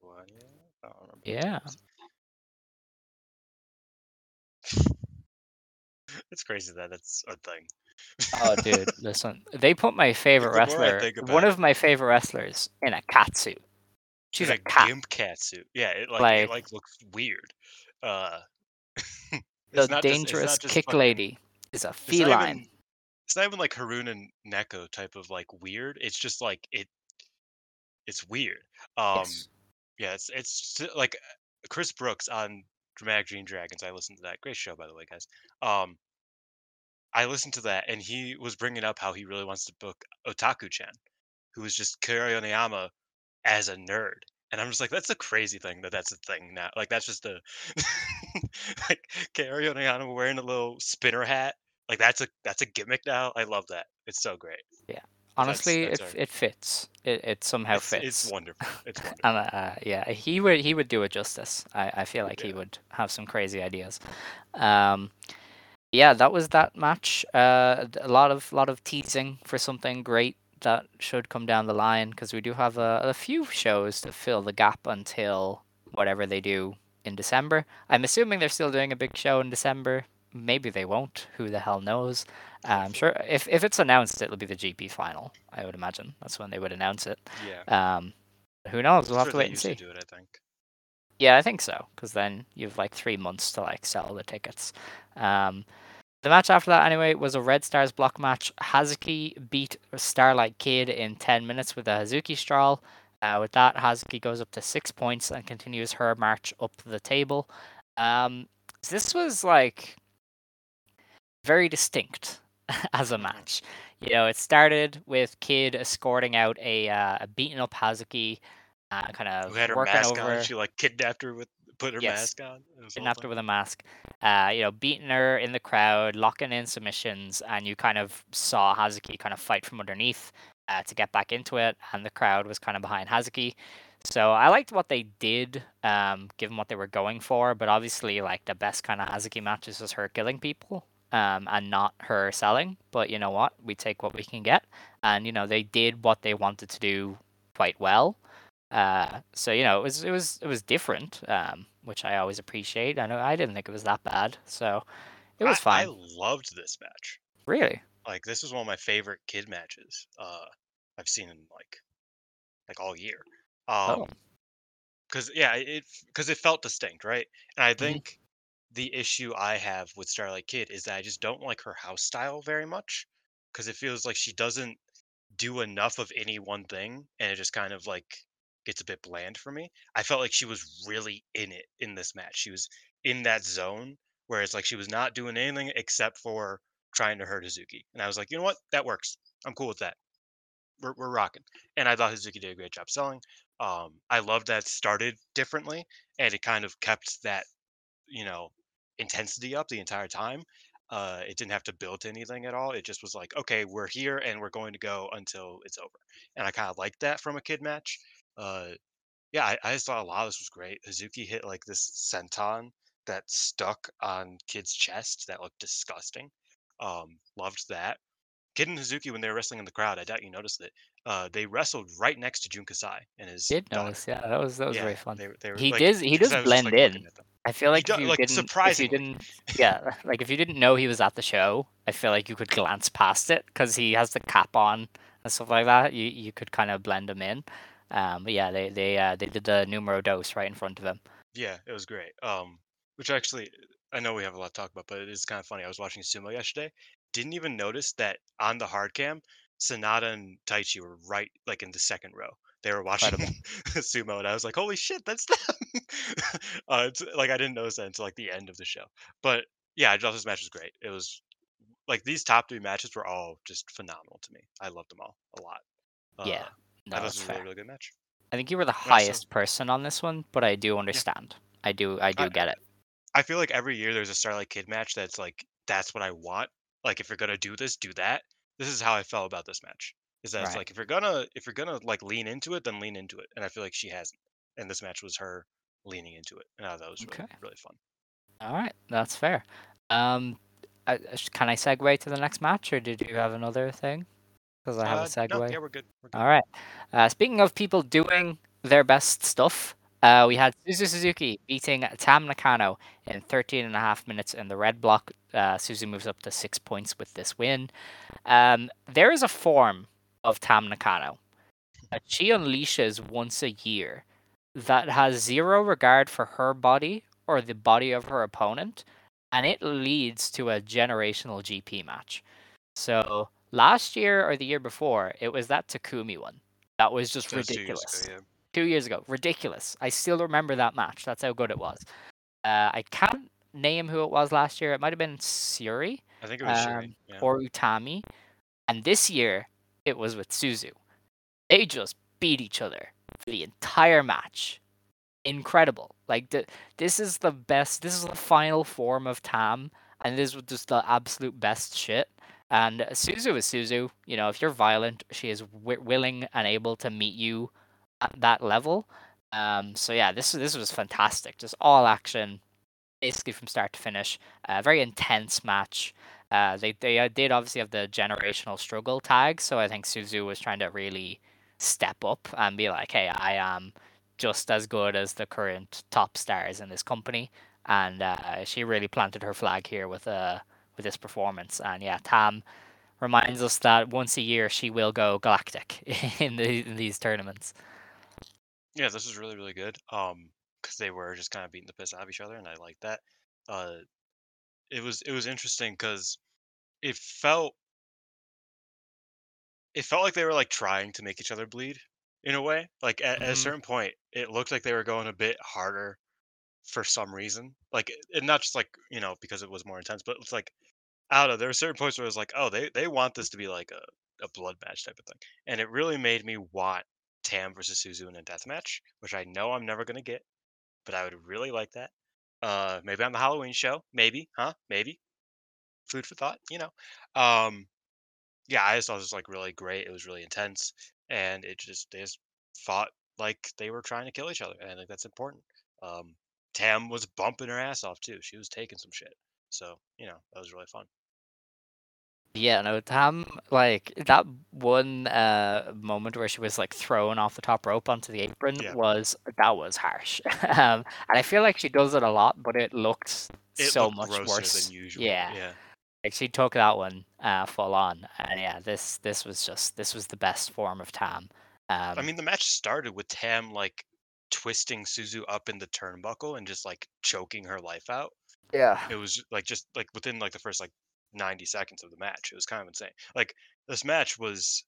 what? Yeah, I don't remember.
yeah,
It's crazy that that's a thing.
oh dude, listen, they put my favorite wrestler, one
about
of my favorite wrestlers, in a cat suit. She's
in
a cat.
gimp cat suit. Yeah, it like
Like
it like looks weird. Uh,
the
it's
dangerous
just
kick lady is a
It's not
feline.
even. It's not even like Haruna Neko type of like weird. It's just like it. It's weird. Um,
Yes.
yeah, it's it's like Chris Brookes on Dramatic Dream Dragons. I listened to that. Great show, by the way, guys. Um, I listened to that, and he was bringing up how he really wants to book Otaku-chan, who is just Oniyama as a nerd. And I'm just like, that's a crazy thing that that's a thing now. Like that's just a like Oniyama wearing a little spinner hat. Like that's a that's a gimmick now. I love that. It's so great.
Honestly,
that's
it
our-
it fits. It it somehow
It's,
fits.
it's wonderful. It's wonderful.
And uh, yeah, he would he would do it justice. I, I feel like he would have some crazy ideas. Um, yeah, that was that match. Uh, a lot of lot of teasing for something great that should come down the line because we do have a, a few shows to fill the gap until whatever they do in December. I'm assuming they're still doing a big show in December. Maybe they won't. Who the hell knows? I'm sure if if it's announced, it'll be the GP final. I would imagine that's when they would announce it.
Yeah.
Um, who knows? We'll have to wait and see.
do it, I think.
Yeah, I think so. Because then you've like three months to like sell the tickets. Um, the match after that, anyway, was a Red Stars block match. Hazuki beat Starlight Kid in 10 minutes with a Hazuki straw. Uh, with that, Hazuki goes up to six points and continues her march up the table. Um, so this was like very distinct as a match. You know, it started with Kid escorting out a, uh, a beaten up Hazuki, uh, kind of
Who had her mask
over
on? She like kidnapped her with put her
Yes.
mask on. It was the whole
kidnapped her with a mask, uh, you know, beating her in the crowd, locking in submissions, and you kind of saw Hazuki kind of fight from underneath uh, to get back into it, and the crowd was kind of behind Hazuki. So I liked what they did, um, given what they were going for. But obviously, like the best kind of Hazuki matches was her killing people, um, and not her selling. But you know what? We take what we can get, and you know they did what they wanted to do quite well. Uh, so you know it was it was it was different, um, which I always appreciate. I know I didn't think it was that bad, so it was
I,
fine.
I loved this match.
Really,
Like this was one of my favorite kid matches uh I've seen in like like all year.
Oh.
Um cuz yeah, it cuz it felt distinct, right? And I
Mhm.
think the issue I have with Starlight Kid is that I just don't like her house style very much cuz it feels like she doesn't do enough of any one thing and it just kind of like gets a bit bland for me. I felt like she was really in it in this match. She was in that zone where it's like she was not doing anything except for trying to hurt Hazuki. And I was like, you know what? That works. I'm cool with that. We're, we're rocking. And I thought Hazuki did a great job selling. Um, I loved that started differently and it kind of kept that, you know, intensity up the entire time. Uh, it didn't have to build to anything at all. It just was like, okay, we're here and we're going to go until it's over. And I kind of liked that from a kid match. Uh, yeah, I, I just thought a lot of this was great. Hazuki hit like this senton that stuck on Kid's chest that looked disgusting. Um, loved that. Kid and Hazuki, when they were wrestling in the crowd, I doubt you noticed it. Uh, they wrestled right next to Jun Kasai and his
did
daughter.
notice? Yeah, that was that was
yeah,
very fun.
They, they were,
He
like,
does he does
was just,
blend
like,
in. I feel like if you
like,
didn't if you didn't yeah like if you didn't know he was at the show, I feel like you could glance past it because he has the cap on and stuff like that. You you could kind of blend him in. Um, but yeah, they they uh, they did the numero dos right in front of him.
Yeah, it was great. Um, which actually, I know we have a lot to talk about, but it is kind of funny. I was watching sumo yesterday. Didn't even notice that on the hard cam, Sonata and Taichi were right like in the second row. They were watching sumo, and I was like, "Holy shit, that's them!" uh, it's, like I didn't notice that until like the end of the show. But yeah, I thought this match was great. It was like these top three matches were all just phenomenal to me. I loved them all a lot. Uh,
yeah, no,
I thought this was a
fair.
really, really good match.
I think you were the
so-
highest person on this one, but I do understand. I do I do
I-
get it.
I feel like every year there's a Starlight Kid match that's like that's what I want. Like if you're gonna do this, do that. This is how I felt about this match. Is that it's
Right.
like if you're gonna if you're gonna like lean into it, then lean into it. And I feel like she hasn't. And this match was her leaning into it. And I thought that was really
Okay.
really fun.
All right, that's fair. Um, I, I sh- can I segue to the next match, or did you have another thing? Because I have
Uh,
a segue.
No, yeah, we're good. We're good.
All right. Uh, speaking of people doing their best stuff, uh, we had Suzu Suzuki beating Tam Nakano in 13 and a half minutes in the red block. Uh, Suzu moves up to six points with this win. Um, there is a form of Tam Nakano that she unleashes once a year that has zero regard for her body or the body of her opponent, and it leads to a generational GP match. So last year or the year before, it was that Takumi one. That was just
That was two
ridiculous.
yeah.
Two years ago, ridiculous. I still remember that match. That's how good it was. Uh, I can't name who it was last year. It might have been Syuri
I think it was Syuri.
um,
Yeah.
or Utami, and this year it was with Suzu. They just beat each other for the entire match. Incredible! Like the, this is the best. This is the final form of Tam, and this was just the absolute best shit. And Suzu is Suzu. You know, if you're violent, she is wi- willing and able to meet you at that level. Um, so yeah, this this was fantastic. Just all action, basically from start to finish. A very intense match. Uh, they they uh, did obviously have the generational struggle tag, so I think Suzu was trying to really step up and be like, hey, I am just as good as the current top stars in this company, and uh, she really planted her flag here with uh with this performance. And yeah, Tam reminds us that once a year she will go galactic in, the, in these tournaments.
Yeah, this was really really good. Um, because they were just kind of beating the piss out of each other, and I like that. Uh, it was it was interesting because it felt it felt like they were like trying to make each other bleed in a way. Like at, at a
Mhm.
certain point, it looked like they were going a bit harder for some reason. Like, and not just like you know because it was more intense, but it's like I don't know. There were certain points where it was like, oh, they they want this to be like a a blood match type of thing, and it really made me want Tam versus Suzu in a death match, which I know I'm never gonna get, but I would really like that. Uh, maybe on the Halloween show, maybe, huh? Maybe. Food for thought, you know. Um, yeah, I just thought it was like really great. It was really intense, and it just they just fought like they were trying to kill each other, and I think that's important. Um, Tam was bumping her ass off too. She was taking some shit, so you know that was really fun.
Yeah, no, Tam, like that one uh moment where she was like thrown off the top rope onto the apron
Yeah.
was that was harsh. um, and I feel like she does it a lot, but it looked
It
so
looked
much worse.
than usual.
Yeah,
yeah.
like she took that one uh full on, and yeah, this this was just this was the best form of Tam. Um,
I mean, the match started with Tam like twisting Suzu up in the turnbuckle and just like choking her life out.
yeah,
It was like just like within like the first like 90 seconds of the match. It was kind of insane. Like this match was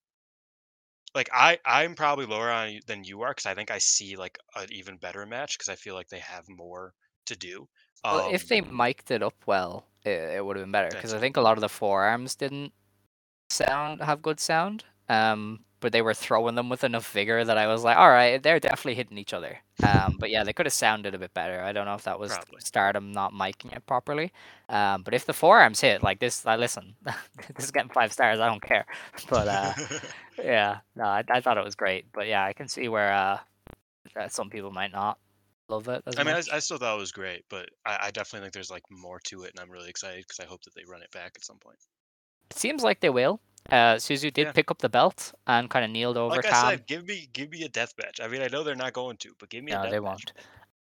like I I'm probably lower on you than you are because I think I see like an even better match because I feel like they have more to do.
well, if
Um,
they mic'd it up well, it, it would have been better because I think a lot of the forearms didn't sound have good sound. Um, but they were throwing them with enough vigor that I was like, all right, they're definitely hitting each other. Um, but yeah, they could have sounded a bit better. I don't know if that was
Probably.
Stardom not miking it properly. Um, but if the forearms hit like this, I listen, this is getting five stars. I don't care. But uh, yeah, no, I, I thought it was great. But yeah, I can see where uh, some people might not love it
I mean, I. I still thought it was great, but I, I definitely think there's like more to it, and I'm really excited because I hope that they run it back at some point.
It seems like they will. Uh, Suzu did
Yeah.
pick up the belt and kind of kneeled over
Like I
Tam.
said, give me give me a death match. I mean, I know they're not going to, but give me a
No,
death
they
match.
won't.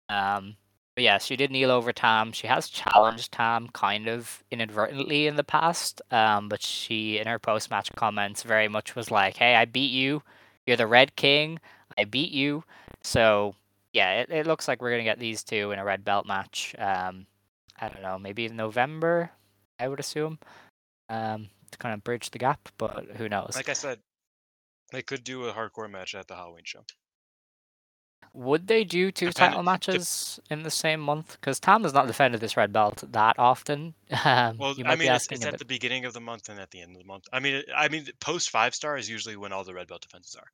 Um, but yeah, she did kneel over Tam. She has challenged Tam kind of inadvertently in the past. Um, but she, in her post match comments, very much was like, "Hey, I beat you. You're the Red King. I beat you." So yeah, it, it looks like we're gonna get these two in a red belt match. Um, I don't know, maybe in November, I would assume. Um, to kind of bridge the gap, but who knows?
Like I said, they could do a hardcore match at the Halloween show.
Would they do two
Depend-
title matches in the same month? Because Tam has not defended this red belt that often. Um,
Well, I mean, it's, it's at
bit
the beginning of the month and at the end of the month. I mean, I mean, post five star is usually when all the red belt defenses are.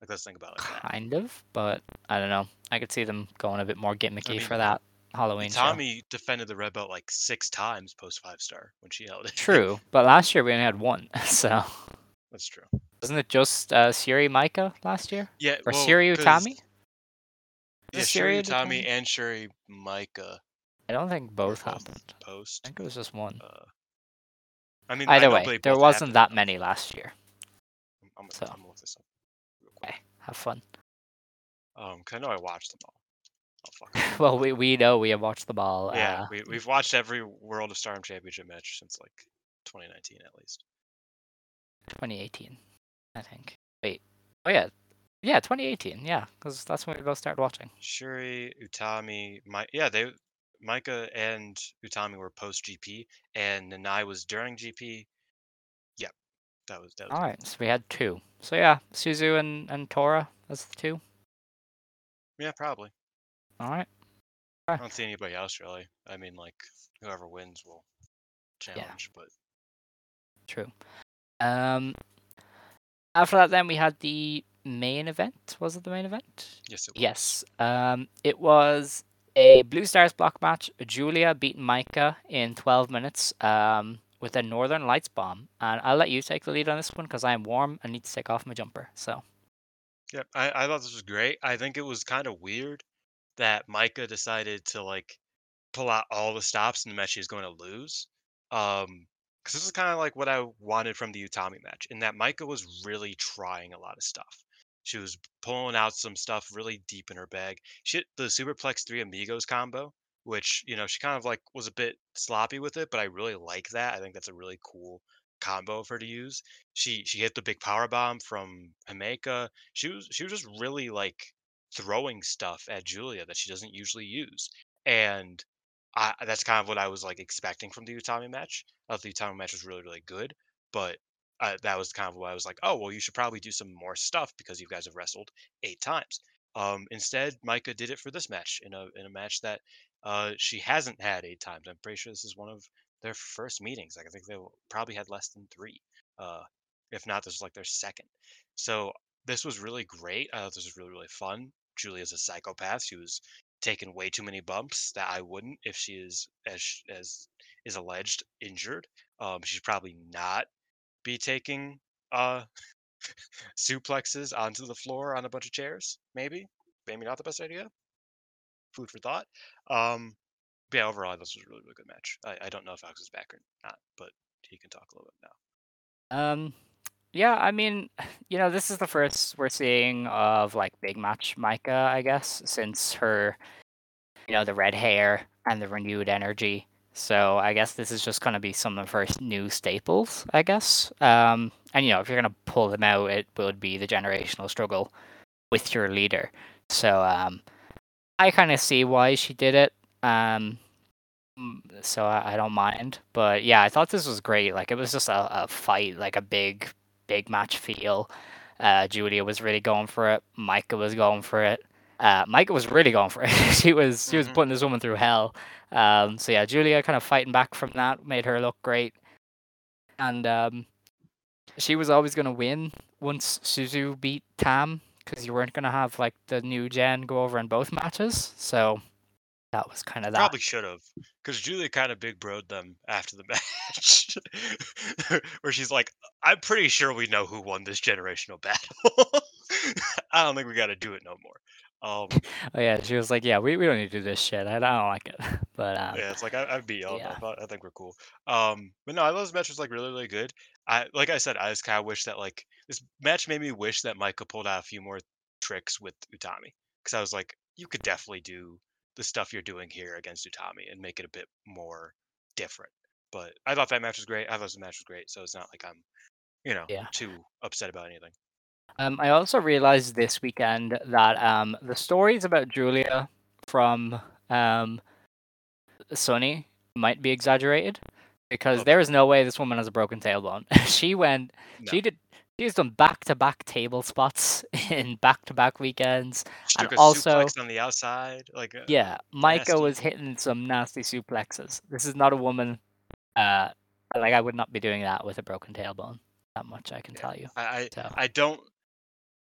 Like, let's think about it like
kind of, but I don't know. I could see them going a bit more gimmicky
mean,
for that Halloween show.
Tommy defended the red belt like six times post five star when she held it.
True, but last year we only had one, so
That's true.
wasn't it just uh, Syuri Maika last year
Yeah,
or
well, Syuri
Utami?
Yeah,
it
Syuri
Syuri
Utami
Utami?
and Syuri Maika.
I don't think
were
both happened.
Post.
I think it was just one.
Uh, I mean,
Either
know
way, there wasn't
happened.
that many last year.
I'm,
so.
I'm gonna look this up. Real quick.
Okay, have fun.
Um, 'cause I know I watched them all.
Well, we we know we have watched the ball.
yeah,
uh,
we we've watched every World of Stardom Championship match since like 2019 at least.
2018, I think. Wait. Oh yeah, yeah, 2018. Yeah, because that's when we both started watching.
Syuri, Utami, my yeah, they Maika and Utami were post GP, and Nanae was during GP. Yep, that was that was.
All right, so we had two. So yeah, Suzu and and Tora as the two.
Yeah, probably.
All right.
I don't see anybody else really. I mean, like whoever wins will challenge, but
True. Um, after that, then we had the main event. Was it the main event?
yes, it was.
Yes. Um, it was a Blue Stars block match. Giulia beat Maika in 12 minutes. Um, with a Northern Lights bomb. And I'll let you take the lead on this one because I am warm and need to take off my jumper. So
Yep, I, I thought this was great. I think it was kind of weird that Maika decided to like pull out all the stops in the match he was going to lose. Um, because this is kind of like what I wanted from the Utami match, in that Maika was really trying a lot of stuff. She was pulling out some stuff really deep in her bag. She hit the Superplex Three Amigos combo, which you know she kind of like was a bit sloppy with it, but I really like that. I think that's a really cool combo of her to use. She she hit the big power bomb from Himeka. She was she was just really like throwing stuff at Giulia that she doesn't usually use, and I, that's kind of what I was like expecting from the Utami match. Thought the Utami match was really really good, but uh, that was kind of what I was like, oh well, you should probably do some more stuff because you guys have wrestled eight times. Um, instead, Maika did it for this match in a in a match that uh, she hasn't had eight times. I'm pretty sure this is one of their first meetings. Like I think they probably had less than three. Uh, if not, this was like their second. So this was really great. I thought this was really really fun. Giulia's a psychopath. She was taking way too many bumps that I wouldn't if she is as as is alleged injured. Um, she should probably not be taking uh suplexes onto the floor on a bunch of chairs. Maybe, maybe not the best idea. Food for thought. Um, yeah, overall, this was a really, really good match. I, I don't know if Alex is back or not, but he can talk a little bit now.
um, yeah, I mean, you know, this is the first we're seeing of like big match Maika, I guess, since her, you know, the red hair and the renewed energy. So I guess this is just going to be some of the first new staples, I guess. Um, and you know, if you're going to pull them out, it would be the generational struggle with your leader. So um, I kind of see why she did it. Um, so I, I don't mind. But yeah, I thought this was great. Like it was just a, a fight, like a big, big match feel. Uh, Giulia was really going for it. Maika was going for it. Uh, Maika was really going for it. she was she was
Mhm.
putting this woman through hell. Um, so yeah, Giulia kind of fighting back from that made her look great. And um, she was always going to win once Suzu beat Tam because you weren't going to have like the new gen go over in both matches. So that was kind of that.
Probably should have, because Giulia kind of big broed them after the match, where she's like, "I'm pretty sure we know who won this generational battle. I don't think we got to do it no more." Um,
Oh yeah, she was like, "Yeah, we, we don't need to do this shit. I, I don't like it." But um,
yeah, it's like I, I beat y'all.
yeah.
I, I think we're cool. Um, but no, I thought this match was like really, really good. I like I said, I just kind of wish that like this match made me wish that Maika pulled out a few more tricks with Utami, because I was like, you could definitely do the stuff you're doing here against Utami and make it a bit more different. But I thought that match was great. I thought the match was great, so it's not like I'm, you know,
Yeah.
too upset about anything.
Um, I also realized this weekend that um, the stories about Giulia from um, Sunny might be exaggerated because
Okay.
there is no way this woman has a broken tailbone. she went,
No.
she did, she's done back to back table spots in back to back weekends.
She
and also-
on the outside, like uh,
Yeah, Maika
nasty.
was hitting some nasty suplexes. This is not a woman. Uh, like I would not be doing that with a broken tailbone. That much I can
Yeah.
tell you.
I, I
So
I don't.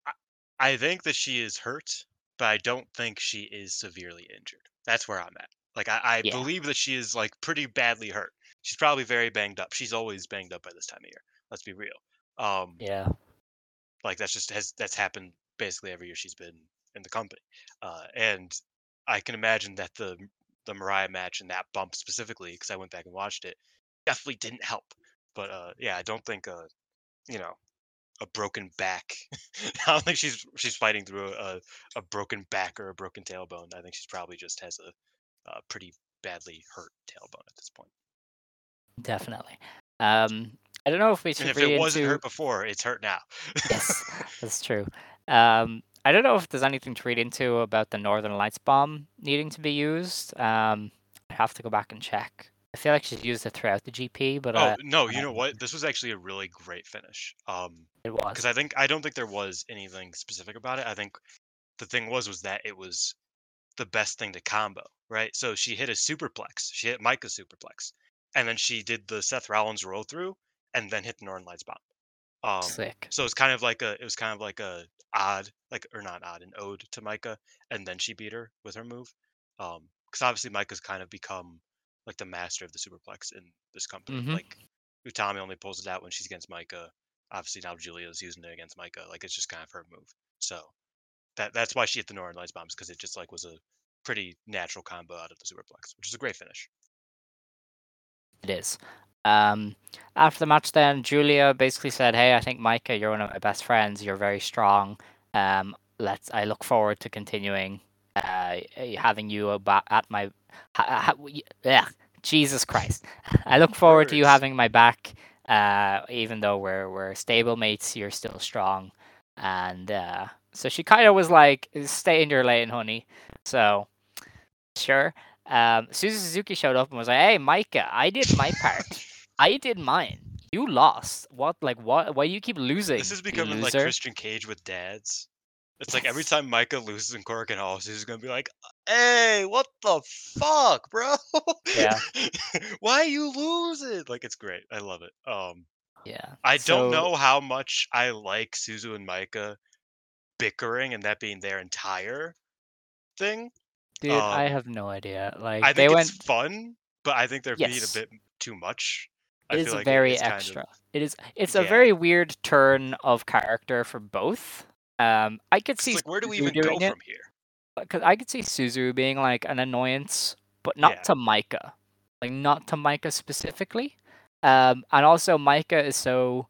I, I think that she is hurt, but I don't think she is severely injured. That's where I'm at. Like I, I
Yeah.
believe that she is like pretty badly hurt. She's probably very banged up. She's always banged up by this time of year. Let's be real. Um,
yeah,
like that's just has that's happened basically every year she's been in the company. Uh, and I can imagine that the the Mariah match and that bump specifically, because I went back and watched it, definitely didn't help. But uh, yeah, I don't think uh, you know, a broken back. I don't think she's she's fighting through a, a broken back or a broken tailbone. I think she's probably just has a, a pretty badly hurt tailbone at this point.
definitely. Um, I don't know if we should.
And
if
it wasn't
into.
hurt before, it's hurt now.
yes, that's true. Um, I don't know if there's anything to read into about the Northern Lights bomb needing to be used. Um, I have to go back and check. I feel like she's used it throughout the GP, but
oh
uh,
no,
I
you know what? This was actually a really great finish. Um,
it was.
because I think I don't think there was anything specific about it. I think the thing was was that it was the best thing to combo, right? So she hit a superplex. She hit Maika's superplex, and then she did the Seth Rollins roll through, and then hit the Northern Lights bomb. Um,
Sick.
so it's kind of like a it was kind of like a odd like or not odd an ode to Maika, and then she beat her with her move. Um, because obviously Maika's kind of become like the master of the superplex in this company.
Mhm.
Like Utami only pulls it out when she's against Maika. Obviously now Giulia's using it against Maika. Like it's just kind of her move. So that that's why she hit the Northern Lights bombs because it just like was a pretty natural combo out of the superplex, which is a great finish.
It is. Um, after the match, then Giulia basically said, "Hey, I think Maika, you're one of my best friends. You're very strong. Um, let's. I look forward to continuing uh, having you at my. Ha, ha, yeah, Jesus Christ. I look forward to you having my back. Uh, even though we're we're stable mates, you're still strong. And uh, so she kind of was like, "Stay in your lane, honey." So sure. Um, Suzu Suzuki showed up and was like, "Hey, Maika, I did my part. I did mine. You lost. What? Like what? Why do you keep losing?
This is becoming like? Christian Cage with dads. It's like every time Maika loses in Korakuen Hall, she's gonna be like, "Hey, what the fuck, bro?
Yeah.
Why you losing?" Like it's great. I love it. Um,
Yeah.
I
So-
don't know how much I like Suzu and Maika bickering and that being their entire thing.
Dude, I
Um,
have no idea. Like
I
they
think
went.
fun, but I think they're
Yes.
being a bit too much. I
It is
feel like
very
it's kind of-
extra. It is. It's a very weird turn of character for both. Um, I could see
like, where do we
Suzu
even go
it
from here?
because I could see Suzu being like an annoyance, but not
Yeah.
to Maika, like not to Maika specifically. Um, and also Maika is so.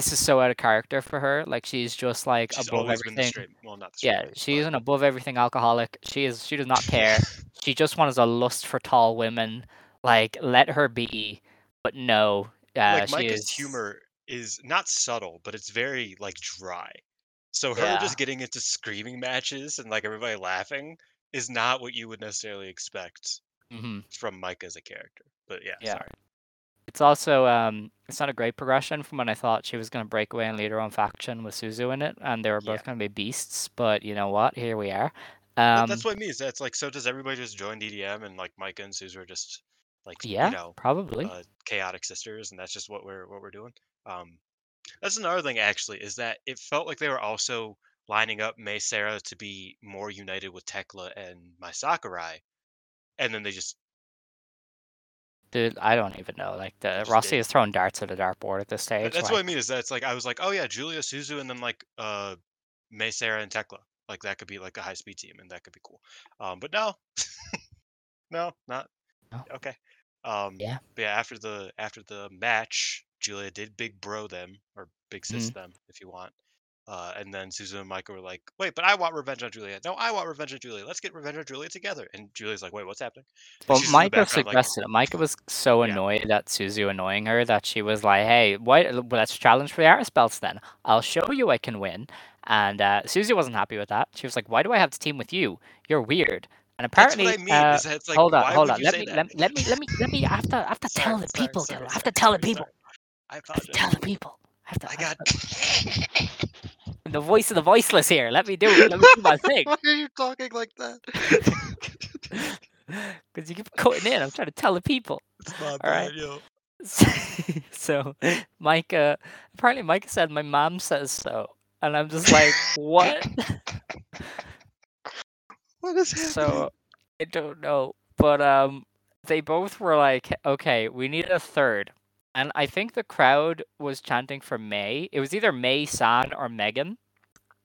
This is so out of character for her. Like she's just like
She's
above
always been the
everything.
straight. Well, not the.
Yeah, she is an above everything alcoholic. She is. She does not care. she just wants a lust for tall women. Like let her be, but no. Uh,
like
she
Maika's
is,
humor is not subtle, but it's very like dry. So her
Yeah.
just getting into screaming matches and like everybody laughing is not what you would necessarily expect
Mhm.
from Maika as a character. But yeah,
Yeah.
sorry.
It's also um, it's not a great progression from when I thought she was going to break away and lead her own faction with Suzu in it, and they were both
Yeah.
going to be beasts. But you know what? Here we are. Um,
that's what it means. That's like so does everybody just join DDM and like Maika and Suzu are just like
yeah,
you know
probably.
uh, chaotic sisters and that's just what we're what we're doing. Um that's another thing actually is that it felt like they were also lining up Mei Seira to be more united with Tekla and Mai Sakurai. And then they just
Dude, I don't even know. Like the
just
Rossy
did.
is throwing darts at the dartboard at this
Th-
stage.
That's
like,
what I mean. Is that it's like I was like, oh yeah, Giulia, Suzu, and then like uh Mei, Seira, and Tekla. Like that could be like a high speed team, and that could be cool. Um, but no, no, not
No.
okay. Um,
Yeah.
But yeah, after the after the match, Giulia did big bro them or big
Mm-hmm.
sis them if you want. Uh, and then Susan and Michael were like, "Wait, but I want revenge on Giulia. No, I want revenge on Giulia. Let's get revenge on Giulia together." And Giulia's like, "Wait, what's happening?" And
Well,
she's in the
Maika
background, like,
suggested it. Maika was so
Yeah.
annoyed at Suzu annoying her that she was like, "Hey, why? well, Let's challenge for the artist belts then. I'll show you I can win." And uh, Suzu wasn't happy with that. She was like, "Why do I have to team with you? You're weird." And apparently,
I mean.
uh,
is that it's like,
hold on, hold on. Let me, let me, let me, let me, let me. I have to, I have to
Sorry,
tell the
sorry,
people.
sorry,
Dylan. I have to tell the people.
sorry. I
I have to tell the people. I have to.
I got.
to- the voice of the voiceless here. Let me do it. Let me do my thing.
Why are you talking like that?
Because you keep cutting in. I'm trying to tell the people.
It's not
All right.
bad, yo.
so Maika apparently Maika said my mom says so. And I'm just like, what?
What is happening?
so I don't know. But um they both were like, okay, we need a third. And I think the crowd was chanting for Mei. It was either Mei San or Megan.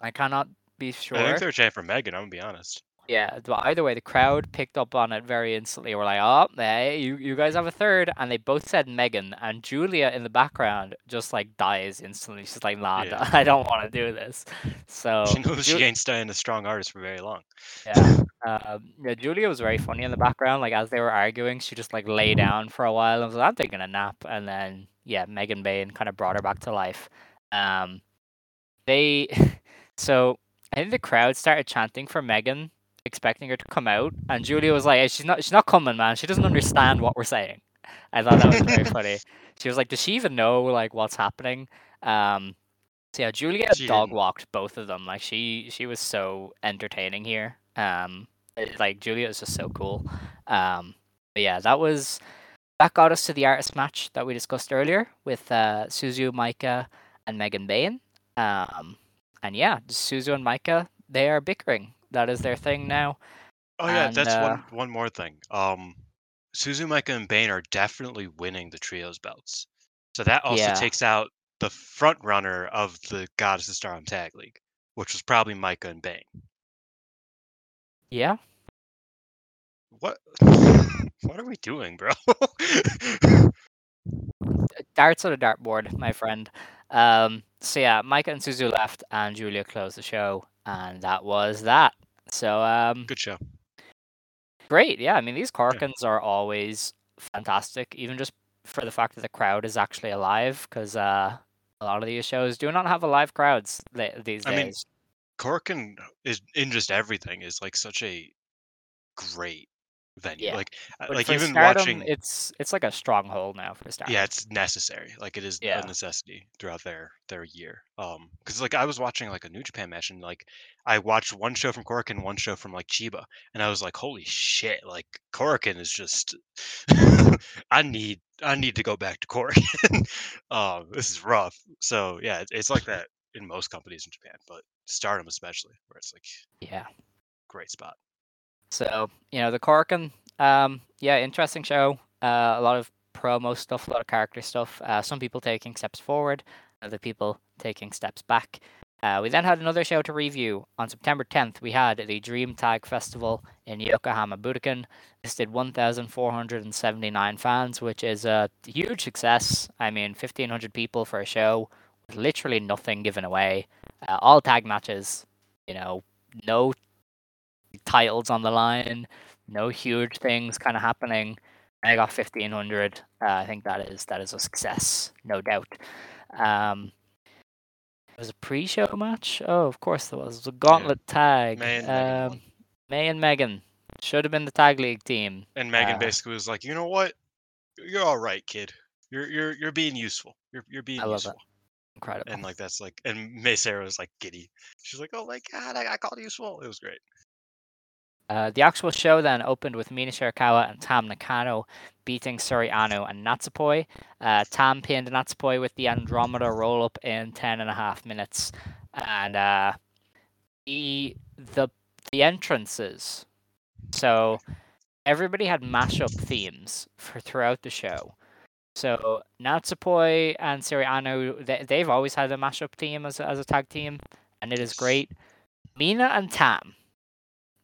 I cannot be sure.
I think they were chanting for Megan. I'm gonna be honest.
Yeah, but either way, the crowd picked up on it very instantly. We're like, oh, hey, you, you guys have a third. And they both said Megan. And Giulia in the background just like dies instantly. She's like, nah,
Yeah.
I don't want to do this. So,
She knows
Ju-
she ain't staying a strong artist for very long.
yeah. Um, yeah, Giulia was very funny in the background. Like, as they were arguing, she just like lay down for a while and was like, I'm taking a nap. And then, yeah, Megan Bayne kind of brought her back to life. Um, they, so I think the crowd started chanting for Megan expecting her to come out, and Giulia was like, "Hey, "She's not. She's not coming, man. She doesn't understand what we're saying." I thought that was very funny. She was like, "Does she even know like what's happening?" Um, so yeah, Giulia
She
dog
didn't.
walked both of them. Like she she was so entertaining here. Um, it- like Giulia is just so cool. Um, but yeah, that was that got us to the artist match that we discussed earlier with uh, Suzu, Maika, and Megan Bayne. Um, and yeah, Suzu and Maika they are bickering. That is their thing now.
Oh yeah,
And,
that's
uh,
one one more thing. Um, Suzu, Maika, and Bayne are definitely winning the trios belts. So that also
Yeah.
takes out the front runner of the Goddess of Stardom Tag League, which was probably Maika and Bayne.
Yeah.
What? what are we doing, bro?
darts on a dartboard, my friend. Um, so yeah, Maika and Suzu left, and Giulia closed the show, and that was that. So um,
Good show.
great, yeah. I mean, these Korakuens are always fantastic, even just for the fact that the crowd is actually alive, because uh, a lot of these shows do not have a live crowds these
I mean,
days.
Korakuen is in just everything is like such a great venue.
Yeah.
Like uh,
But
like even
Stardom,
watching
it's it's like a stronghold now for Stardom.
yeah, it's necessary. Like it is
Yeah.
a necessity throughout their their year. Um, because like I was watching like a New Japan match and like I watched one show from Korakuen, one show from like Chiba, and I was like, holy shit! Like Korakuen is just. I need I need to go back to Korakuen. um, this is rough. So yeah, it's, it's like that in most companies in Japan, but Stardom especially, where it's like
yeah.
great spot.
So you know the Korakuen, um, yeah, interesting show. Uh, a lot of promo stuff, a lot of character stuff. Uh, some people taking steps forward, other people taking steps back. Uh, we then had another show to review on September 10th. We had the Dream Tag Festival in Yokohama Budokan. This did 1,479 fans, which is a huge success. I mean, 1,500 people for a show with literally nothing given away. Uh, all tag matches, you know, no titles on the line, no huge things kind of happening. I got fifteen hundred. Uh, I think that is that is a success, no doubt. Um, it was a pre-show match. Oh, of course there was. It was a gauntlet tag.
Mei and Megan
um. Mei and Megan should have been the tag league team.
And Megan
Uh,
basically was like, you know what? You're all right, kid. You're you're you're being useful. You're you're being
I love
useful.
Incredible.
And like that's like and Mei Seira was like giddy. She's like, Oh my god, I, I called useful. It was great.
Uh, the actual show then opened with Mina Shirakawa and Tam Nakano beating Saori Anou and Natsupoi. Uh, Tam pinned Natsupoi with the Andromeda roll up in 10 and a half minutes. And uh, the, the, the entrances. So everybody had mashup themes for throughout the show. So Natsupoi and Saori Anou, they, they've always had a mashup theme as as a tag team, and it is great. Mina and Tam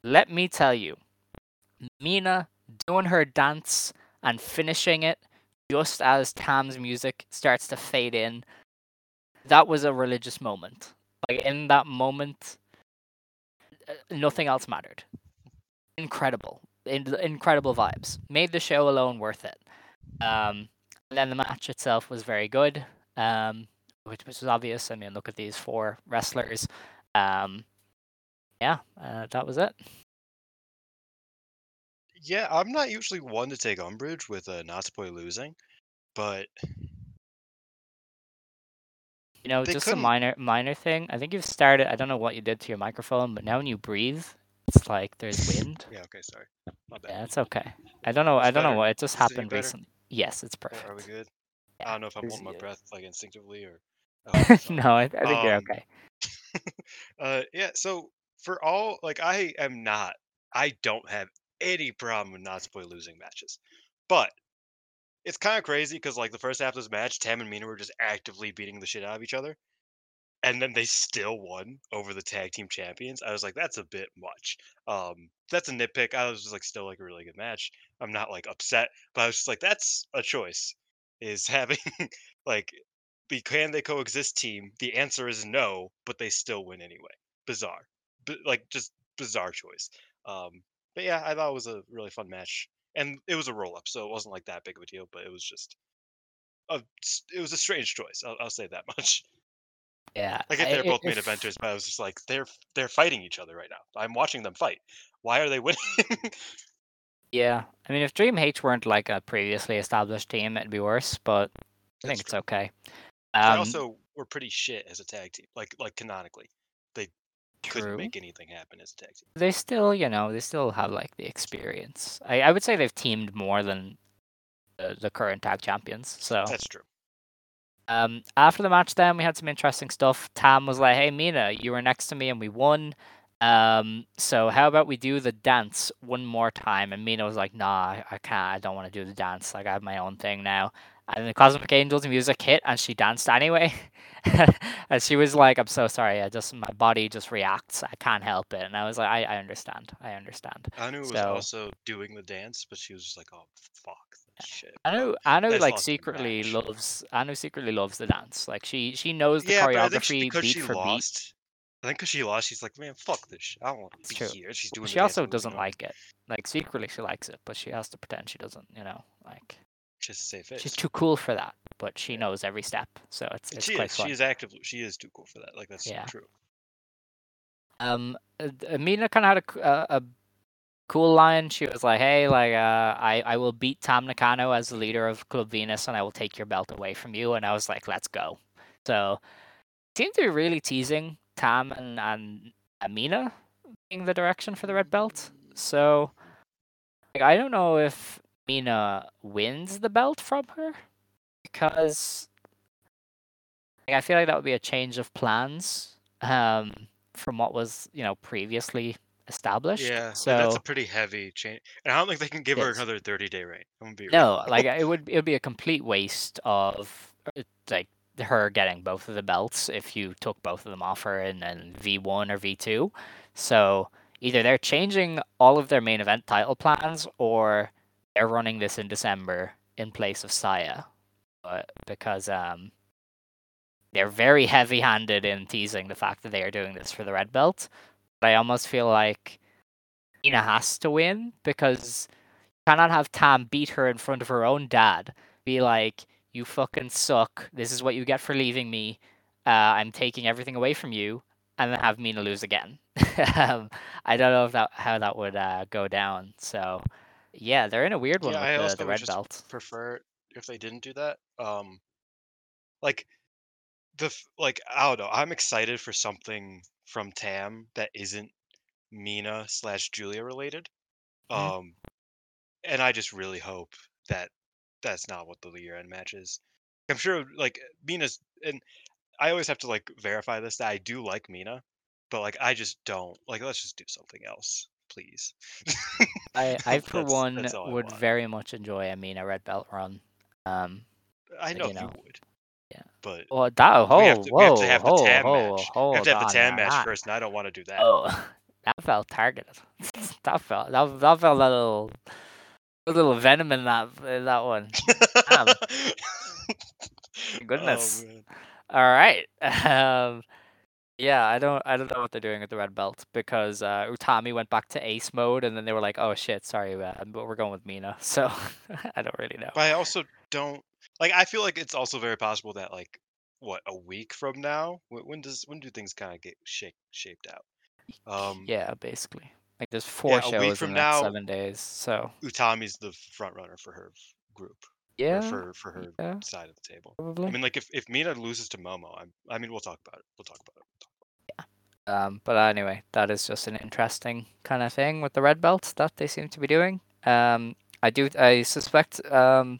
let me tell you, Mina doing her dance and finishing it just as Tam's music starts to fade in, that was a religious moment. Like in that moment, uh, nothing else mattered. Incredible, in- incredible vibes. Made the show alone worth it. Um, and then the match itself was very good, um, which, which was obvious. I mean, look at these four wrestlers. Um, yeah, uh, that was it.
Yeah, I'm not usually one to take umbrage with a uh, Natsupoi losing, but
You know,
They
just a
couldn't-
minor minor thing. I think you've started. I don't know what you did to your microphone, but now when you breathe, it's like there's wind.
yeah, okay, sorry. My bad.
yeah, it's okay. I don't know. I don't know what. It just
Is
happened
better?
recently. Yes, it's perfect.
Are we good?
Yeah,
I don't know if I'm holding my breath like instinctively or. Oh,
no, I, I think you're
Um,
okay.
uh, yeah. So for all like, I am not. I don't have any problem with Natsupoi losing matches, but it's kind of crazy because like the first half of this match, Tam and Mina were just actively beating the shit out of each other, and then they still won over the tag team champions. I was like, that's a bit much. Um, that's a nitpick. I was just like, still like a really good match. I'm not like upset, but I was just like, that's a choice. Is having like the can they coexist team? The answer is no, but they still win anyway. Bizarre, like just bizarre choice. Um, but yeah, I thought it was a really fun match, and it was a roll up, so it wasn't like that big of a deal. But it was just a it was a strange choice. I'll, I'll say that much.
Yeah,
I get they're
it-
both main eventers, but I was just like they're they're fighting each other right now. I'm watching them fight. Why are they winning?
Yeah, I mean, if Dream H weren't like a previously established team, it'd be worse. But I think
That's
it's
true.
okay.
they
Um,
also were pretty shit as a tag team, like like canonically. They couldn't make anything happen as a tag team.
They still, you know, they still have like the experience. I, I would say they've teamed more than the, the current tag champions. So
That's true.
Um, after the match, then we had some interesting stuff. Tam was like, "Hey, Mina, you were next to me and we won. Um, so how about we do the dance one more time?" And Mina was like, "Nah, I can't. I don't want to do the dance. Like I have my own thing now." And the Cosmic Angels music hit, and she danced anyway. and she was like, "I'm so sorry. I just my body just reacts. I can't help it." And I was like, "I, I understand. I understand."
Anou was also doing the dance, but she was just like, "Oh fuck this shit."
Anou,
Anou
like secretly loves Anou secretly loves the dance. Like she she knows the
yeah, but I think she,
choreography
because
beat
she
for beat.
I think because she lost, she's like, "Man, fuck this shit. I don't want to be
true.
here." She's doing. It. She
also doesn't like it. Like secretly she likes it, but she has to pretend she doesn't. You know, like
Save face.
she's too cool for that. But she knows every step, so it's it's
she
quite
is.
fun.
She is actively. She is too cool for that. Like that's
Yeah.
true.
Um, uh, Amina kind of had a, a cool line. She was like, "Hey, like, uh, I I will beat Tam Nakano as the leader of Club Venus, and I will take your belt away from you." And I was like, "Let's go." So, seemed to be really teasing Tam and and Amina being the direction for the red belt. So, like, I don't know if Mina wins the belt from her because like, I feel like that would be a change of plans um, from what was you know previously established.
Yeah,
So
that's a pretty heavy change. And I don't think they can give her another thirty day reign. I'm gonna be
no, like it would it would be a complete waste of uh, like her getting both of the belts if you took both of them off her in, in V one or V two. So either they're changing all of their main event title plans or they're running this in December in place of Saya. But because um they're very heavy handed in teasing the fact that they are doing this for the red belt. But I almost feel like Ina has to win because you cannot have Tam beat her in front of her own dad. Be like, you fucking suck. This is what you get for leaving me. Uh, I'm taking everything away from you, and then have Mina lose again. um, I don't know if that how that would uh, go down. So, yeah, they're in a weird one
Yeah, I
with
also
the, the
would
red
just
belt.
prefer if they didn't do that. Um, like the like I don't know. I'm excited for something from Tam that isn't Mina slash Giulia related.
Mhm.
Um, and I just really hope that that's not what the year end match is. I'm sure like Mina's and I always have to like verify this that I do like Mina, but like I just don't like. Let's just do something else, please.
I, I for one
that's
would very much enjoy I mean, a red belt run. Um,
I know
you know,
would.
yeah.
But
well, that oh,
we have to,
whoa,
we have to have the
whoa,
Tam
whoa.
We have to have the
now,
match
that-
first, and I don't want to do that.
Oh, that felt targeted. that felt that, that felt a little a little venom in that in that one. Damn. Goodness.
Oh.
All right. Um, yeah, I don't I don't know what they're doing with the red belt because uh, Utami went back to ace mode and then they were like, oh shit, sorry, uh, but we're going with Mina. So I don't really know.
But I also don't like. I feel like it's also very possible that like what a week from now, when, when does when do things kind of get shake, shaped out? Um,
Yeah, basically. Like there's four
week
shows
from
in
now-
seven days. So
Utami's the front runner for her group,
yeah,
for for her
yeah,
side of the table.
probably.
I mean, like if if Mina loses to Momo, I'm, I mean, we'll talk about it. We'll talk about it.
Um, but anyway, that is just an interesting kind of thing with the red belts that they seem to be doing. Um, I do, I suspect, um,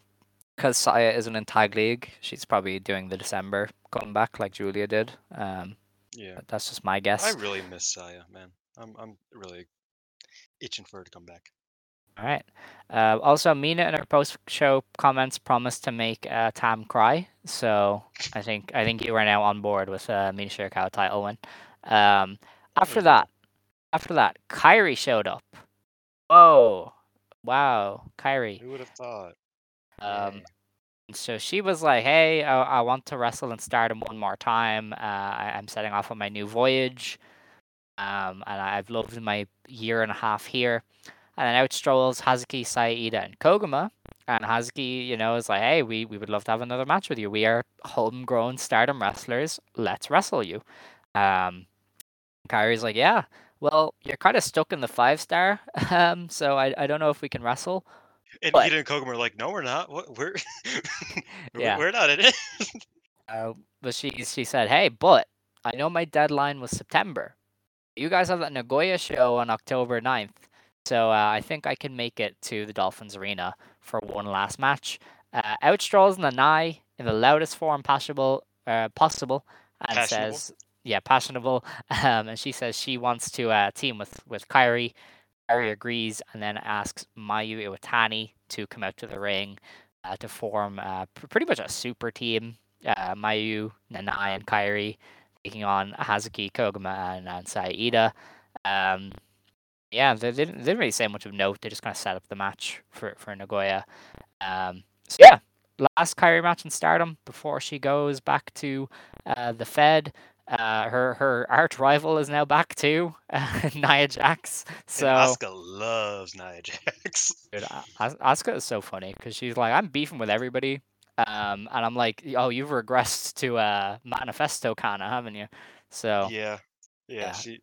because Saya isn't in tag league, she's probably doing the December comeback like Giulia did. Um,
Yeah,
that's just my guess.
I really miss Saya, man. I'm I'm really itching for her to come back.
All right. Uh, also, Mina in her post-show comments promised to make uh, Tam cry. So I think I think you are now on board with uh, Mina Shirakawa title win. Um, after
Mhm.
that, after that, Kairi showed up. Whoa! Wow, Kairi.
Who would have thought?
Um, so she was like, "Hey, I, I want to wrestle in Stardom one more time. Uh, I, I'm setting off on my new voyage, um, and I've loved my year and a half here." And then out strolls Hazuki, Saida, and Koguma. And Hazuki, you know, is like, "Hey, we, we would love to have another match with you. We are homegrown Stardom wrestlers. Let's wrestle you." Um, Kairi's like, "Yeah, well, you're kind of stuck in the five star, um, so I, I don't know if we can wrestle."
And
but-
Ida and Koguma are like, no, we're not. What we're we're-
Yeah.
we're not in it.
Uh, but she she said, "Hey, but I know my deadline was September. You guys have that Nagoya show on October 9th, so uh, I think I can make it to the Dolphins Arena for one last match. Uh, out strolls Nanae in the loudest form possible, uh, possible, and
Passionable?
says, "Yeah, passionable." Um, and she says she wants to uh, team with with Kairi. Kairi agrees, and then asks Mayu Iwatani to come out to the ring. uh, to form uh, pr- pretty much a super team. Uh, Mayu, Nanae, and Kairi taking on Hazuki, Koguma, and, and Saida. Um, yeah, they, they, didn't, they didn't really say much of note. They just kind of set up the match for, for Nagoya. Um, so yeah, last Kairi match in Stardom before she goes back to uh, the Fed. Uh, her her arch rival is now back too, uh, Nia Jax. So
and Asuka loves Nia Jax.
dude, As- Asuka is so funny because she's like, I'm beefing with everybody, um, and I'm like, oh, you've regressed to uh, Manifesto Kana, haven't you? So
yeah, yeah,
Yeah.
She.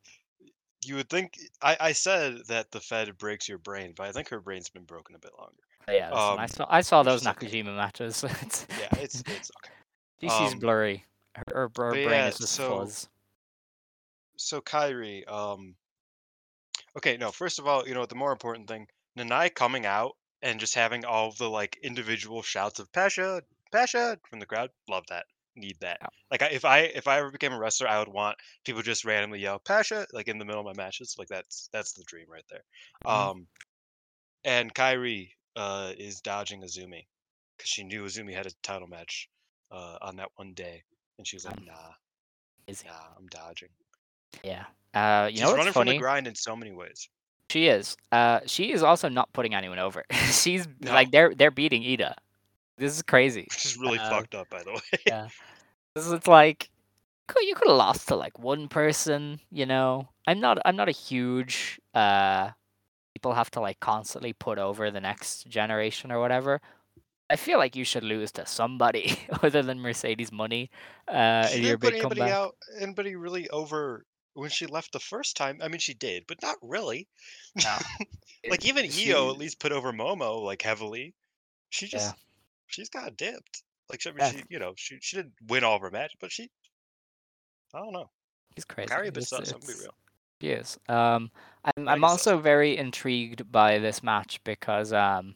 You would think I, I said that the Fed breaks your brain, but I think her brain's been broken a bit longer.
yeah, listen, I
Um,
saw I saw those
is okay.
Nakajima matches.
Yeah, it's it's okay.
she's
um,
blurry. Her, her, her brain
yeah,
is just
so-
fuzz.
So Kairi, um, okay, no. First of all, you know the more important thing, Nanae coming out and just having all the like individual shouts of Pasha, Pasha from the crowd. Love that. Need that.
Yeah.
Like I, if I if I ever became a wrestler, I would want people just randomly yell Pasha like in the middle of my matches. Like that's that's the dream right there.
Mhm.
Um, and Kairi uh is dodging Azumi because she knew Azumi had a title match uh on that one day, and she was like, Nah,
Is-
nah, I'm dodging.
Yeah. Uh, you
She's
know what's
running from the grind in so many ways.
She is. Uh, she is also not putting anyone over. She's
No.
like they're they're beating Iida. This is crazy.
Which is really
Um,
fucked up, by the way.
Yeah. This is it's like you could have lost to like one person. You know, I'm not I'm not a huge uh people have to like constantly put over the next generation or whatever. I feel like you should lose to somebody other than Mercedes Money. Uh, in your big
anybody
comeback.
out, anybody really over when she left the first time. I mean, she did, but not really.
No.
like even
She-
Io at least put over Momo like heavily. She
Yeah.
just she's got dipped. Like she, I mean,
Yeah.
she you know she she didn't win all of her matches, but she I don't know.
He's crazy.
Carry bit I'm be real.
Is. Um, I'm, I'm also very intrigued by this match because um,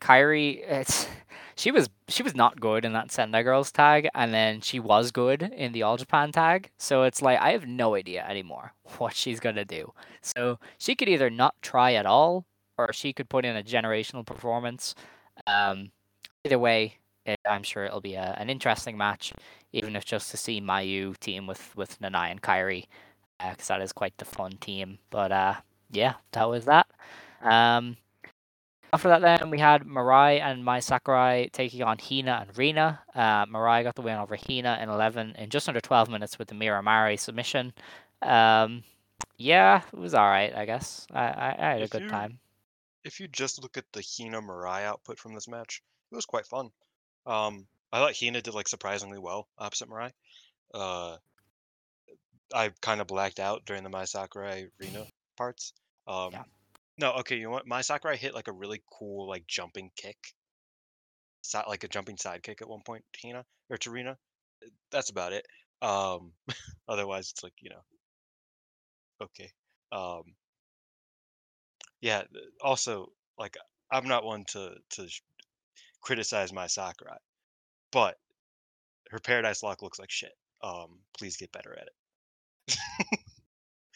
Kairi, it's she was she was not good in that Sendai Girls tag, and then she was good in the All Japan tag. So it's like I have no idea anymore what she's gonna do. So she could either not try at all, or she could put in a generational performance. Um, either way, eh, I'm sure it'll be a, an interesting match, even if just to see Mayu team with with Nanae and Kairi because that is quite the fun team. But uh, yeah, that was that. Um, after that, then we had Mirai and Mai Sakurai taking on Hina and Rina. Uh, Mirai got the win over Hina in 11 in just under 12 minutes with the Miramari submission. Um, yeah, it was all right, I guess. I, I, I had a
If
good
you-
time.
If you just look at the Hina Mirai output from this match, it was quite fun. Um, I thought Hina did like surprisingly well opposite Mirai. Uh, I kind of blacked out during the Mai Sakurai Rina parts. Um,
Yeah.
No, okay, you know what? Mai Sakurai hit like a really cool like jumping kick, si- like a jumping side kick at one point. to Hina or to Rina. Uh, That's about it. Um, otherwise, it's like you know, okay. Um, yeah. Also, like I'm not one to to sh- criticize Mai Sakurai, but her Paradise Lock looks like shit. Um, please get better at it.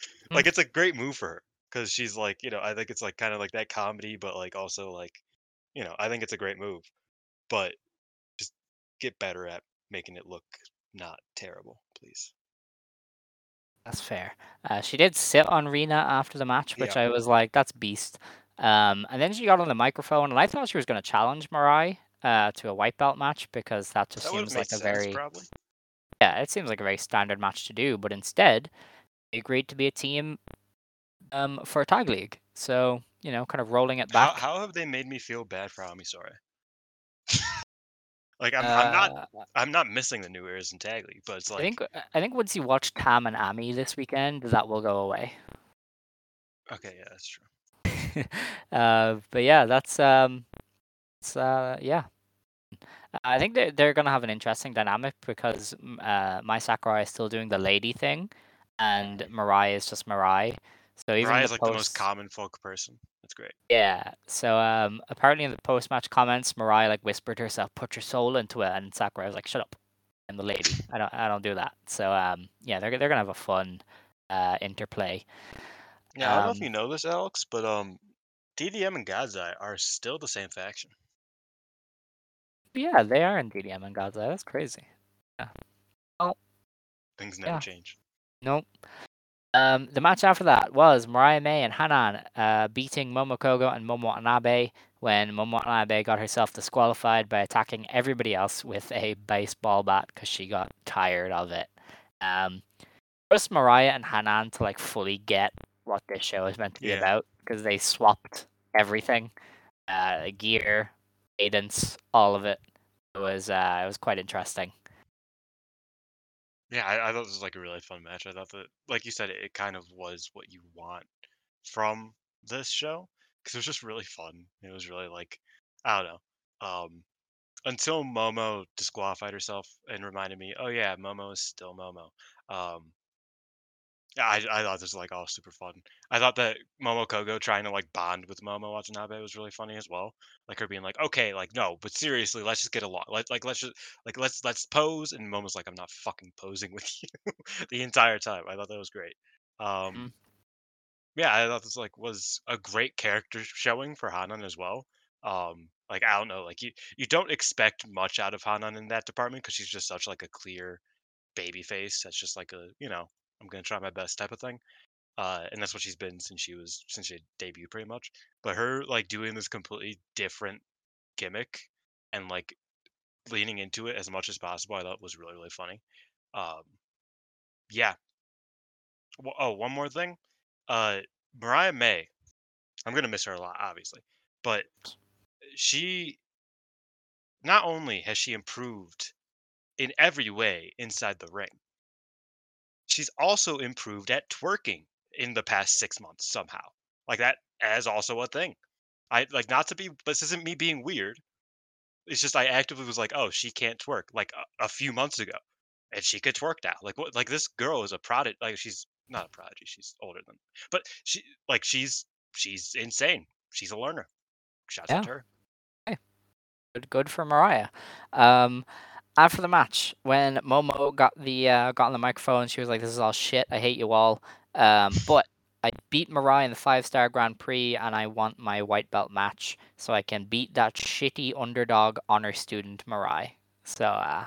like it's a great move for her because she's like, you know, I think it's like kind of like that comedy, but like also like, you know, I think it's a great move, but just get better at making it look not terrible, please.
That's fair. Uh, she did sit on Rina after the match, which I was like, that's beast. Um, and then she got on the microphone, and I thought she was going to challenge Mirai uh, to a white belt match because that just
That
seems like a
sense,
very
probably.
yeah, it seems like a very standard match to do. But instead, they agreed to be a team um, for a tag league. So you know, kind of rolling it back.
how have they made me feel bad for Ami Sourei? like I'm, I'm not
Uh,
I'm not missing the new eras in tag league, but it's like
I think I think once you watch Tam and Ami this weekend, that will go away.
okay, yeah, that's true.
uh, but yeah, that's um, it's uh, yeah. I think they're they're gonna have an interesting dynamic because uh, Mai Sakurai is still doing the lady thing, and Mirai is just Mirai. So even
Mariah
the
is like the most common folk person. That's great.
Yeah. So um, apparently in the post match comments, Mirai like whispered to herself, "Put your soul into it," and Sakurai was like, "Shut up, I'm the lady. I don't I don't do that." So um, yeah, they're they're gonna have a fun uh interplay.
Yeah, I don't know if
Um,
you know this, Alex, but um, DDM and God's Eye are still the same faction.
Yeah, they are in DDM and God's Eye. That's crazy. Yeah. Oh.
Things never
Yeah.
change.
Nope. Um, the match after that was Mariah May and Hanan uh, beating Momo Kohgo and Momo Watanabe when Momo Watanabe got herself disqualified by attacking everybody else with a baseball bat because she got tired of it. Um, first Mariah and Hanan to like fully get what this show is meant to be
Yeah.
about because they swapped everything, uh, gear, cadence, all of it. It was uh, it was quite interesting.
Yeah, I, I thought this was like a really fun match. I thought that, like you said, it, it kind of was what you want from this show because it was just really fun. It was really like, I don't know. Um, until Momo disqualified herself and reminded me, oh yeah, Momo is still Momo. Um, I, I thought this was like all super fun. I thought that Momo Kohgo trying to like bond with Momo Watanabe was really funny as well. Like her being like, okay, like no, but seriously, let's just get along. Like like let's just like let's let's pose. And Momo's like, I'm not fucking posing with you the entire time. I thought that was great. Um,
Mhm.
yeah, I thought this like was a great character showing for Hanan as well. Um, like I don't know, like you you don't expect much out of Hanan in that department because she's just such like a clear baby face. That's just like a you know I'm gonna try my best type of thing. Uh, and that's what she's been since she was since she debuted pretty much. But her like doing this completely different gimmick and like leaning into it as much as possible, I thought was really really funny. Um, yeah. Wh- Oh, one more thing. Uh, Mariah May. I'm gonna miss her a lot, obviously, but she not only has she improved in every way inside the ring, she's also improved at twerking in the past six months somehow. Like that as also a thing. I like not to be. This isn't me being weird. It's just I actively was like, oh, she can't twerk like a, a few months ago, and she could twerk now. Like what? Like this girl is a prodigy. Like she's not a prodigy. She's older than, but she like she's she's insane. She's a learner. Shouts out
Yeah.
to her.
Good, good for Mariah. Um, after the match, when Momo got the uh, got on the microphone, she was like, "This is all shit. I hate you all." Um, but I beat Mariah in the five star Grand Prix, and I want my white belt match so I can beat that shitty underdog honor student Mariah. So uh,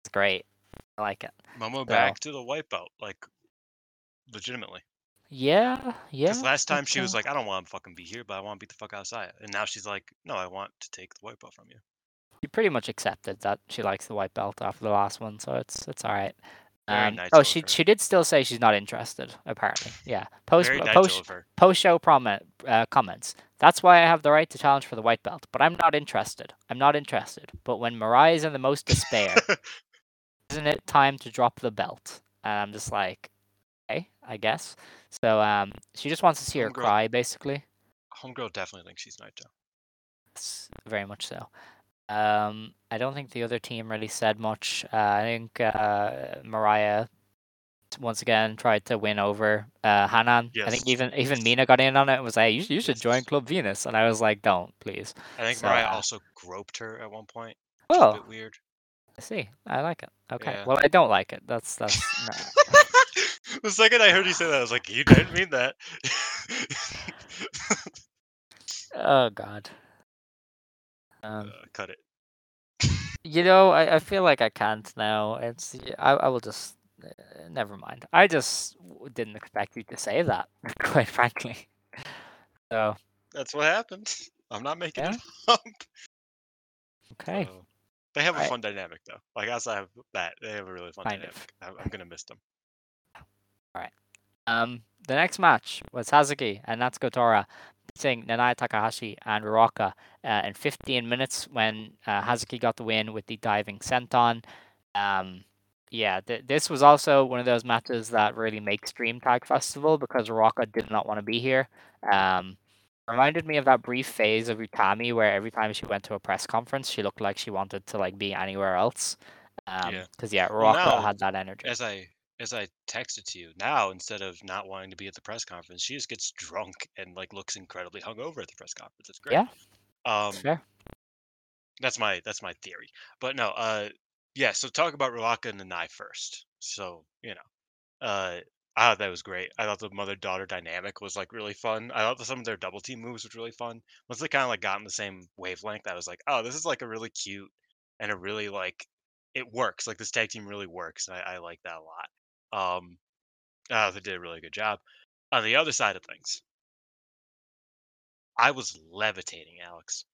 it's great. I like it.
Momo back to the white belt, like legitimately.
Yeah, yeah.
Because last time she was like, I don't want to fucking be here, but I want to beat the fuck out of Saya. And now she's like, No, I want to take the white belt from you.
She pretty much accepted that she likes the white belt after the last one, so it's it's all right. Um,
Naito
oh, she
her.
she did still say she's not interested. Apparently, yeah. Post
Very
post
her.
post show prominent uh, comments. That's why I have the right to challenge for the white belt, but I'm not interested. I'm not interested. But when Mariah Mariah's in the most despair, isn't it time to drop the belt? And I'm just like, okay, I guess. So um, she just wants to see her
Homegirl-
cry, basically.
Homegirl definitely thinks she's.
S- very much so. Um, I don't think the other team really said much. Uh, I think uh, Mariah once again tried to win over uh, Hanan. I think even even Mina got in on it and was like, "You, should- you should
Yes.
join Club Venus," and I was like, "Don't, please."
I think
So,
Mariah
uh,
also groped her at one point.
Oh,
bit weird.
I see. I like it. Okay.
Yeah.
Well, I don't like it. That's that's. nah.
the second I heard you say that, I was like, You didn't mean that.
Oh God. Um,
Uh, cut it.
you know, I, I feel like I can't now. It's I I will just uh, never mind. I just didn't expect you to say that, quite frankly. So
That's what happened. I'm not making
Yeah.
it up.
okay.
So, they have a
Alright.
fun dynamic though. Like outside of that, they have a really fun
Kind
dynamic. I'm, I'm gonna miss them. All right.
Um, the next match was Hazuki and Natsuko Tora beating Nanae Takahashi and Ruaka uh, in 15 minutes when uh, Hazuki got the win with the diving senton. Um, yeah, th- this was also one of those matches that really makes Dream Tag Festival because Ruaka did not want to be here. Um, reminded me of that brief phase of Utami where every time she went to a press conference, she looked like she wanted to like be anywhere else. Um,
Yeah.
because yeah, had that energy.
As I as I texted to you, now instead of not wanting to be at the press conference, she just gets drunk and like looks incredibly hungover at the press conference. It's great.
Yeah.
Um,
fair.
that's my that's my theory. But no, uh, yeah. So talk about Ruaka and Nanae first. So you know, uh, I thought that was great. I thought the mother daughter dynamic was like really fun. I thought some of their double team moves was really fun. Once they kind of like got in the same wavelength, I was like, oh, this is like a really cute and a really like it works. Like this tag team really works, and I, I like that a lot. Um, uh, they did a really good job. On the other side of things, I was levitating, Alex.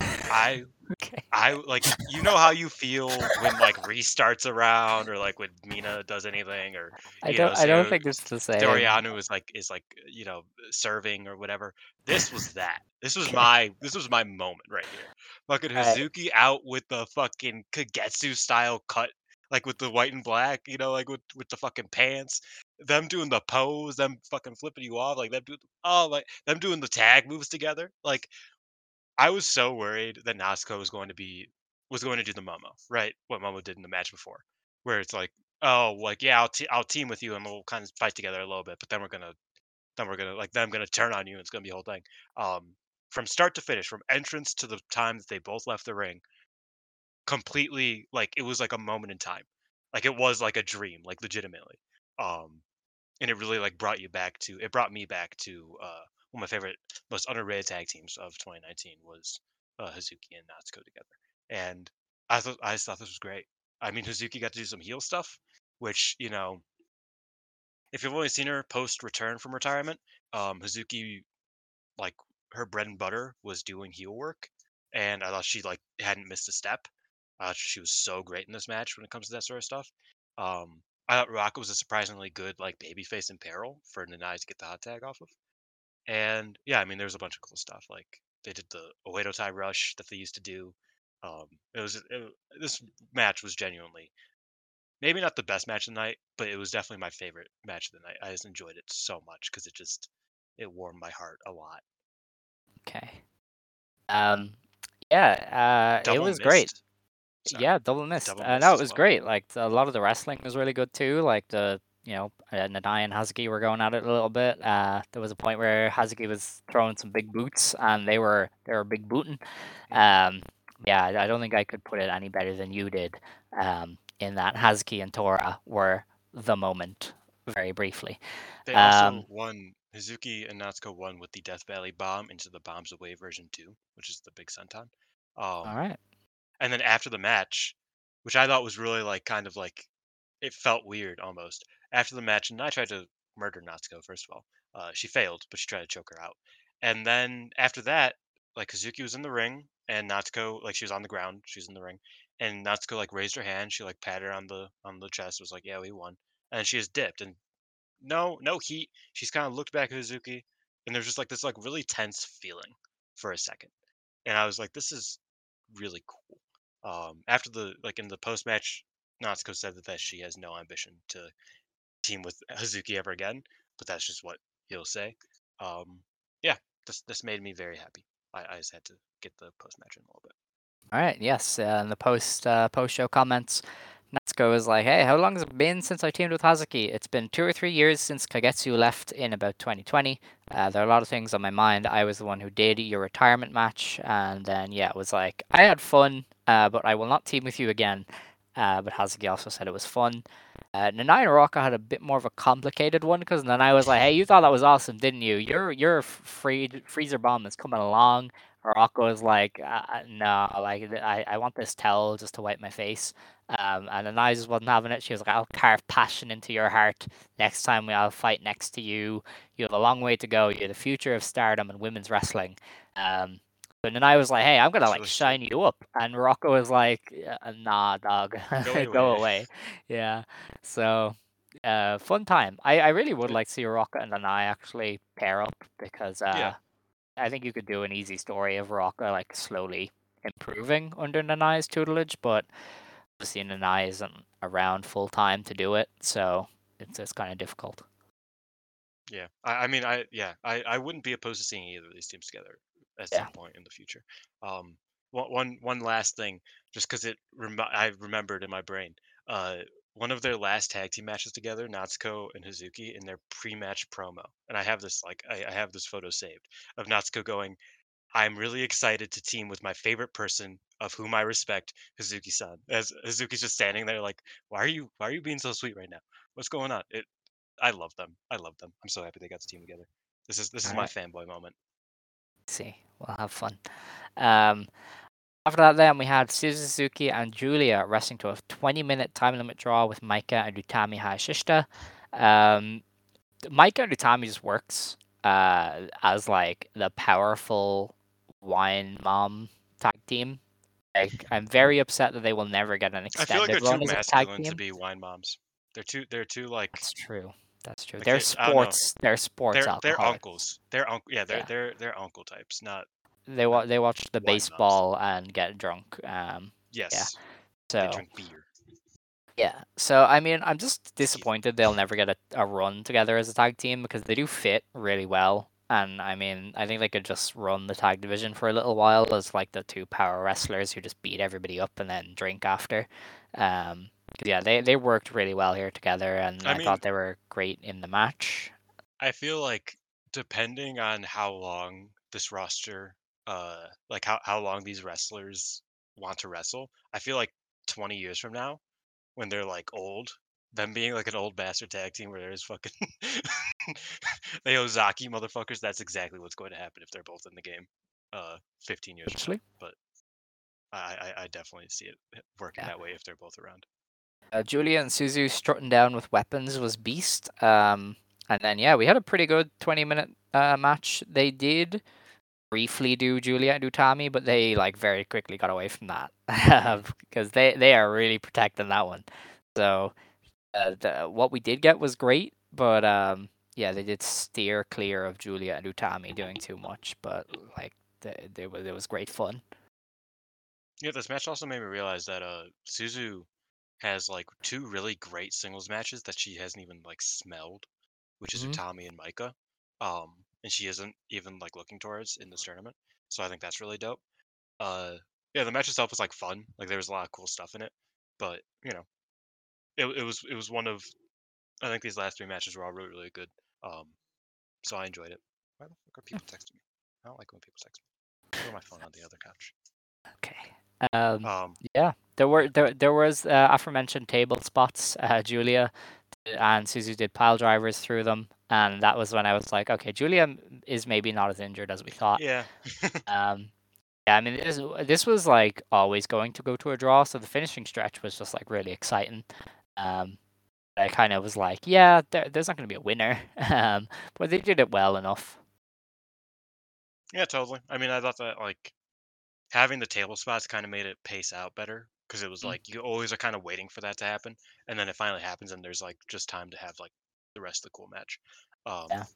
I
Okay.
I like you know how you feel when like restarts around or like when Mina does anything or
I
you know
don't. I don't think it's the same.
Dorianu is like is like you know serving or whatever. This was that. This was my this was my moment right here. Fucking. Hazuki out with the fucking Kagetsu style cut, like with the white and black, you know, like with with the fucking pants. Them doing the pose, them fucking flipping you off, like them doing oh like them doing the tag moves together. Like I was so worried that Natsuko was going to be was going to do the Momo, right? What Momo did in the match before, where it's like, oh, like yeah, I'll te- I'll team with you and we'll kind of fight together a little bit, but then we're gonna then we're gonna like then I'm gonna turn on you and it's gonna be a whole thing. Um, from start to finish, from entrance to the time that they both left the ring, completely like it was like a moment in time, like it was like a dream, like legitimately. Um, and it really like brought you back to it brought me back to uh one of my favorite most underrated tag teams of 2019 was uh, Hazuki and Natsuko together and I thought I just thought this was great I mean Hazuki got to do some heel stuff which you know if you've only seen her post return from retirement um Hazuki like her bread and butter was doing heel work and I thought she like hadn't missed a step uh, she was so great in this match when it comes to that sort of stuff um I thought Rock was a surprisingly good like babyface in peril for Nanae to get the hot tag off of. And yeah, I mean there was a bunch of cool stuff. Like they did the Oedo Tai rush that they used to do. Um it was it, this match was genuinely maybe not the best match of the night, but it was definitely my favorite match of the night. I just enjoyed it so much because it just it warmed my heart a lot.
Okay. Um. Yeah. Uh.
Double
it was great.
Sorry.
Yeah, double missed.
Double
uh, no, it was
well.
great. Like a lot of the wrestling was really good too. Like the you know uh, Nanae and Hazuki were going at it a little bit. Uh, there was a point where Hazuki was throwing some big boots, and they were they were big booting. Um, yeah, I don't think I could put it any better than you did. Um, in that Hazuki and Tora were the moment, very briefly.
They also
Um,
won. Hazuki and Natsuko won with the Death Valley bomb into the Bombs Away version two, which is the big senton. Um,
all right.
And then after the match, which I thought was really like kind of like it felt weird almost. After the match, and I tried to murder Natsuko first of all. Uh, she failed, but she tried to choke her out. And then after that, like Hazuki was in the ring, and Natsuko like she was on the ground, she was in the ring, and Natsuko like raised her hand, she like patted her on the on the chest, was like, "Yeah, we won," and she just dipped, and no no heat. She's kind of looked back at Hazuki, and there's just like this like really tense feeling for a second, and I was like, "This is really cool." Um, after the like in the post match, Natsuko said that, that she has no ambition to team with Hazuki ever again, but that's just what he'll say. Um, yeah, this this made me very happy. I, I just had to get the post match in a little bit.
All right. Yes. Uh, in the post uh, post show comments, Natsuko was like, "Hey, how long has it been since I teamed with Hazuki? It's been two or three years since Kagetsu left in about 2020. Uh, there are a lot of things on my mind. I was the one who did your retirement match, and then yeah, it was like I had fun, uh, but I will not team with you again." Uh, but Hazuki also said it was fun. Uh, Nanae and Ruaka had a bit more of a complicated one because Nanae was like, "Hey, you thought that was awesome, didn't you? Your your free freezer bomb is coming along." Ruaka was like, uh, uh, "No, like I, I want this towel just to wipe my face." Um, and then I just wasn't having it. She was like, "I'll carve passion into your heart next time we I'll fight next to you. You have a long way to go. You're the future of stardom and women's wrestling." Um, but then I was like, "Hey, I'm gonna like shine you up," and Ruaka was like, "Nah, dog,
Go
go
away."
away." Yeah. So, uh, fun time. I, I really would like to see Ruaka and Nanae actually pair up because uh,
Yeah.
I think you could do an easy story of Ruaka like slowly improving under Nanae's tutelage, but obviously Nanae isn't around full time to do it, so it's it's kind of difficult.
Yeah, I, I mean, I yeah, I, I wouldn't be opposed to seeing either of these teams together at
Yeah.
some point in the future. Um, one one last thing, just because it rem- I remembered in my brain. Uh, one of their last tag team matches together, Natsuko and Hazuki, in their pre-match promo, and I have this like I, I have this photo saved of Natsuko going, "I'm really excited to team with my favorite person of whom I respect, Hazuki-san." As Hazuki's just standing there, like, "Why are you Why are you being so sweet right now? What's going on?" It I love them. I love them. I'm so happy they got the team together. This is this is my
Alright.
fanboy moment.
See. We'll have fun. Um, after that, then we had Suzu Suzuki and Giulia wrestling to a 20 minute time limit draw with Maika and Utami Hayashishita. Um, Maika and Utami just works uh, as like the powerful wine mom tag team. Like, I'm very upset that they will never get an extended I
feel like they're too masculine to be wine moms. They're too they're too like
That's true. That's true.
Like,
They're
they-
sports. They're sports
they're they're uncles. They're uncle yeah, they're
Yeah.
they're they're uncle types, not
They wa- they watch the baseball and get drunk. Um,
yes.
so
They drink beer.
Yeah. So I mean, I'm just disappointed they'll never get a, a run together as a tag team because they do fit really well. And I mean, I think they could just run the tag division for a little while as like the two power wrestlers who just beat everybody up and then drink after. Um, yeah, they they worked really well here together, and
I
I,
mean-
thought they were great in the match.
I feel like depending on how long this roster uh like how, how long these wrestlers want to wrestle, I feel like 20 years from now when they're like old, them being like an old bastard tag team where there's fucking they Ozaki motherfuckers, that's exactly what's going to happen if they're both in the game. Uh 15 years from now.
Actually,
I, I I definitely see it working
Yeah.
that way if they're both around.
Uh, Giulia and Suzu strutting down with weapons was beast. Um, and then yeah, we had a pretty good 20 minute uh, match. They did briefly do Giulia and Utami, but they like very quickly got away from that because they they are really protecting that one. So uh, the, what we did get was great, but um, yeah, they did steer clear of Giulia and Utami doing too much. But like, the, they, was it was great fun.
Yeah, this match also made me realize that uh Suzu has like two really great singles matches that she hasn't even like smelled, which is
Mhm.
Utami and Maika. Um, and she isn't even like looking towards in this tournament. So I think that's really dope. Uh, yeah, the match itself was like fun. Like there was a lot of cool stuff in it, but you know, it it was it was one of I think these last three matches were all really really good. Um, so I enjoyed it. Why the fuck are people texting me? I don't like when people text me. Put my phone on the other couch.
Okay. Um,
Um,
Yeah, there were there there was uh, aforementioned table spots. Uh, Giulia and Suzu did pile drivers through them, and that was when I was like, okay, Giulia is maybe not as injured as we thought.
yeah.
Um, yeah, I mean this this was like always going to go to a draw, so the finishing stretch was just like really exciting. Um, I kind of was like, yeah, there, there's not going to be a winner, um, but they did it well enough.
Yeah, totally. I mean, I thought that like having the table spots kind of made it pace out better because it was
Mm.
like you always are kind of waiting for that to happen, and then it finally happens, and there's like just time to have like the rest of the cool match. Um,
Yeah.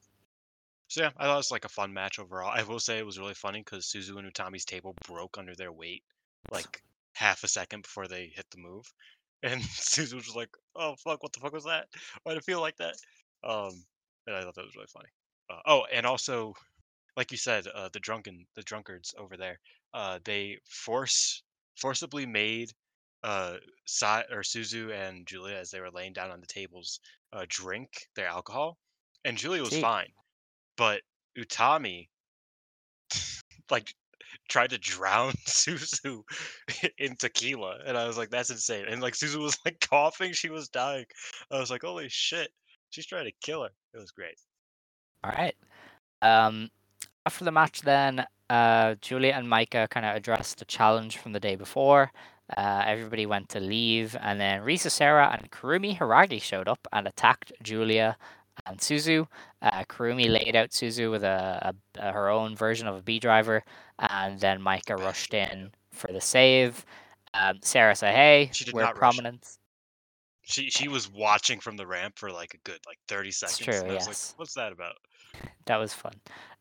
So yeah, I thought it was like a fun match overall. I will say it was really funny because Suzu and Utami's table broke under their weight like half a second before they hit the move, and Suzu was just like, "Oh fuck, what the fuck was that? Why did it feel like that?" Um, and I thought that was really funny. Uh, oh, and also like you said, uh, the drunken the drunkards over there, uh, they force forcibly made uh or Suzu and Giulia as they were laying down on the tables uh, drink their alcohol, and Giulia was
Gee.
fine, but Utami like tried to drown Suzu in tequila, and I was like, that's insane. And like Suzu was like coughing, she was dying. I was like, holy shit, she's trying to kill her. It was great.
All right. Um, after the match, then uh, Giulia and Maika kind of addressed the challenge from the day before. Uh, everybody went to leave, and then Risa Sera and Kurumi Hiragi showed up and attacked Giulia and Suzu. Uh, Kurumi laid out Suzu with a, a, a- her own version of a B driver, and then Maika rushed in for the save. Um, Sera said, "Hey,
She did
we're
not rush.
prominent."
She she was watching from the ramp for like a good like thirty seconds.
true,
and I was
yes.
like, what's that about?
That was fun.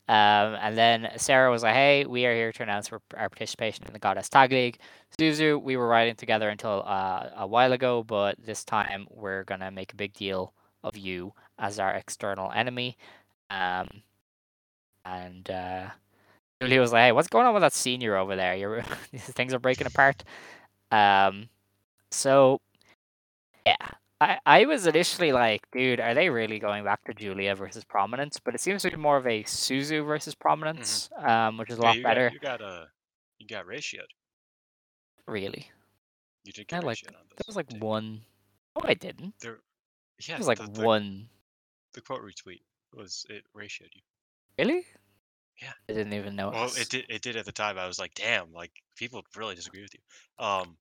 Um, and then Sera was like, "Hey, we are here to announce our participation in the Goddess Tag League. Suzu, we were riding together until uh, a while ago, but this time we're gonna make a big deal of you as our external enemy." Um, and uh, was like, "Hey, what's going on with that senior over there? You're things are breaking apart." Um, so yeah, I, I was initially like, dude, are they really going back to Giulia versus Prominence? But it seems to be more of a Suzu versus Prominence, um, which is a
Yeah,
lot
you
better,
Got, you got uh, you got ratioed.
really.
You did
I
get
like
ratioed on this.
there was like
too.
one. Oh, I didn't.
There, yeah,
There was like
the- the-
one.
the quote retweet was it ratioed you.
Really?
Yeah.
I didn't even know.
Well, it did. It did at the time. I was like, damn, like people really disagree with you. Um.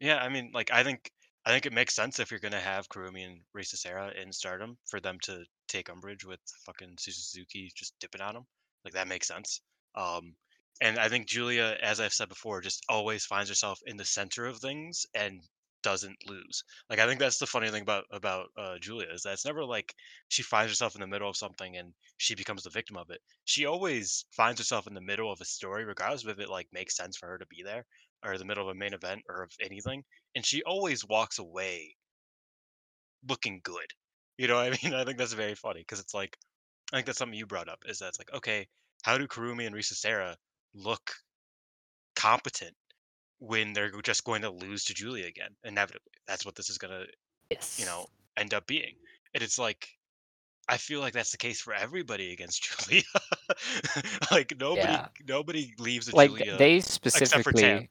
Yeah, I mean, like I think I think it makes sense if you're gonna have Kurumi and Risa Sera in Stardom for them to take umbrage with fucking Suzuki just dipping on them. Like that makes sense. Um. And I think Giulia, as I've said before, just always finds herself in the center of things and doesn't lose. Like I think that's the funny thing about about uh, Giulia is that it's never like she finds herself in the middle of something and she becomes the victim of it. She always finds herself in the middle of a story, regardless of if it like makes sense for her to be there or the middle of a main event or of anything, and she always walks away looking good. You know what I mean? I think that's very funny because it's like I think that's something you brought up is that it's like okay, how do Kurumi and Risa Sera look competent when they're just going to lose to Giulia again inevitably? That's what this is gonna
Yes.
you know end up being and it's like i feel like that's the case for everybody against giulia like nobody
Yeah.
nobody leaves a
like
giulia
they specifically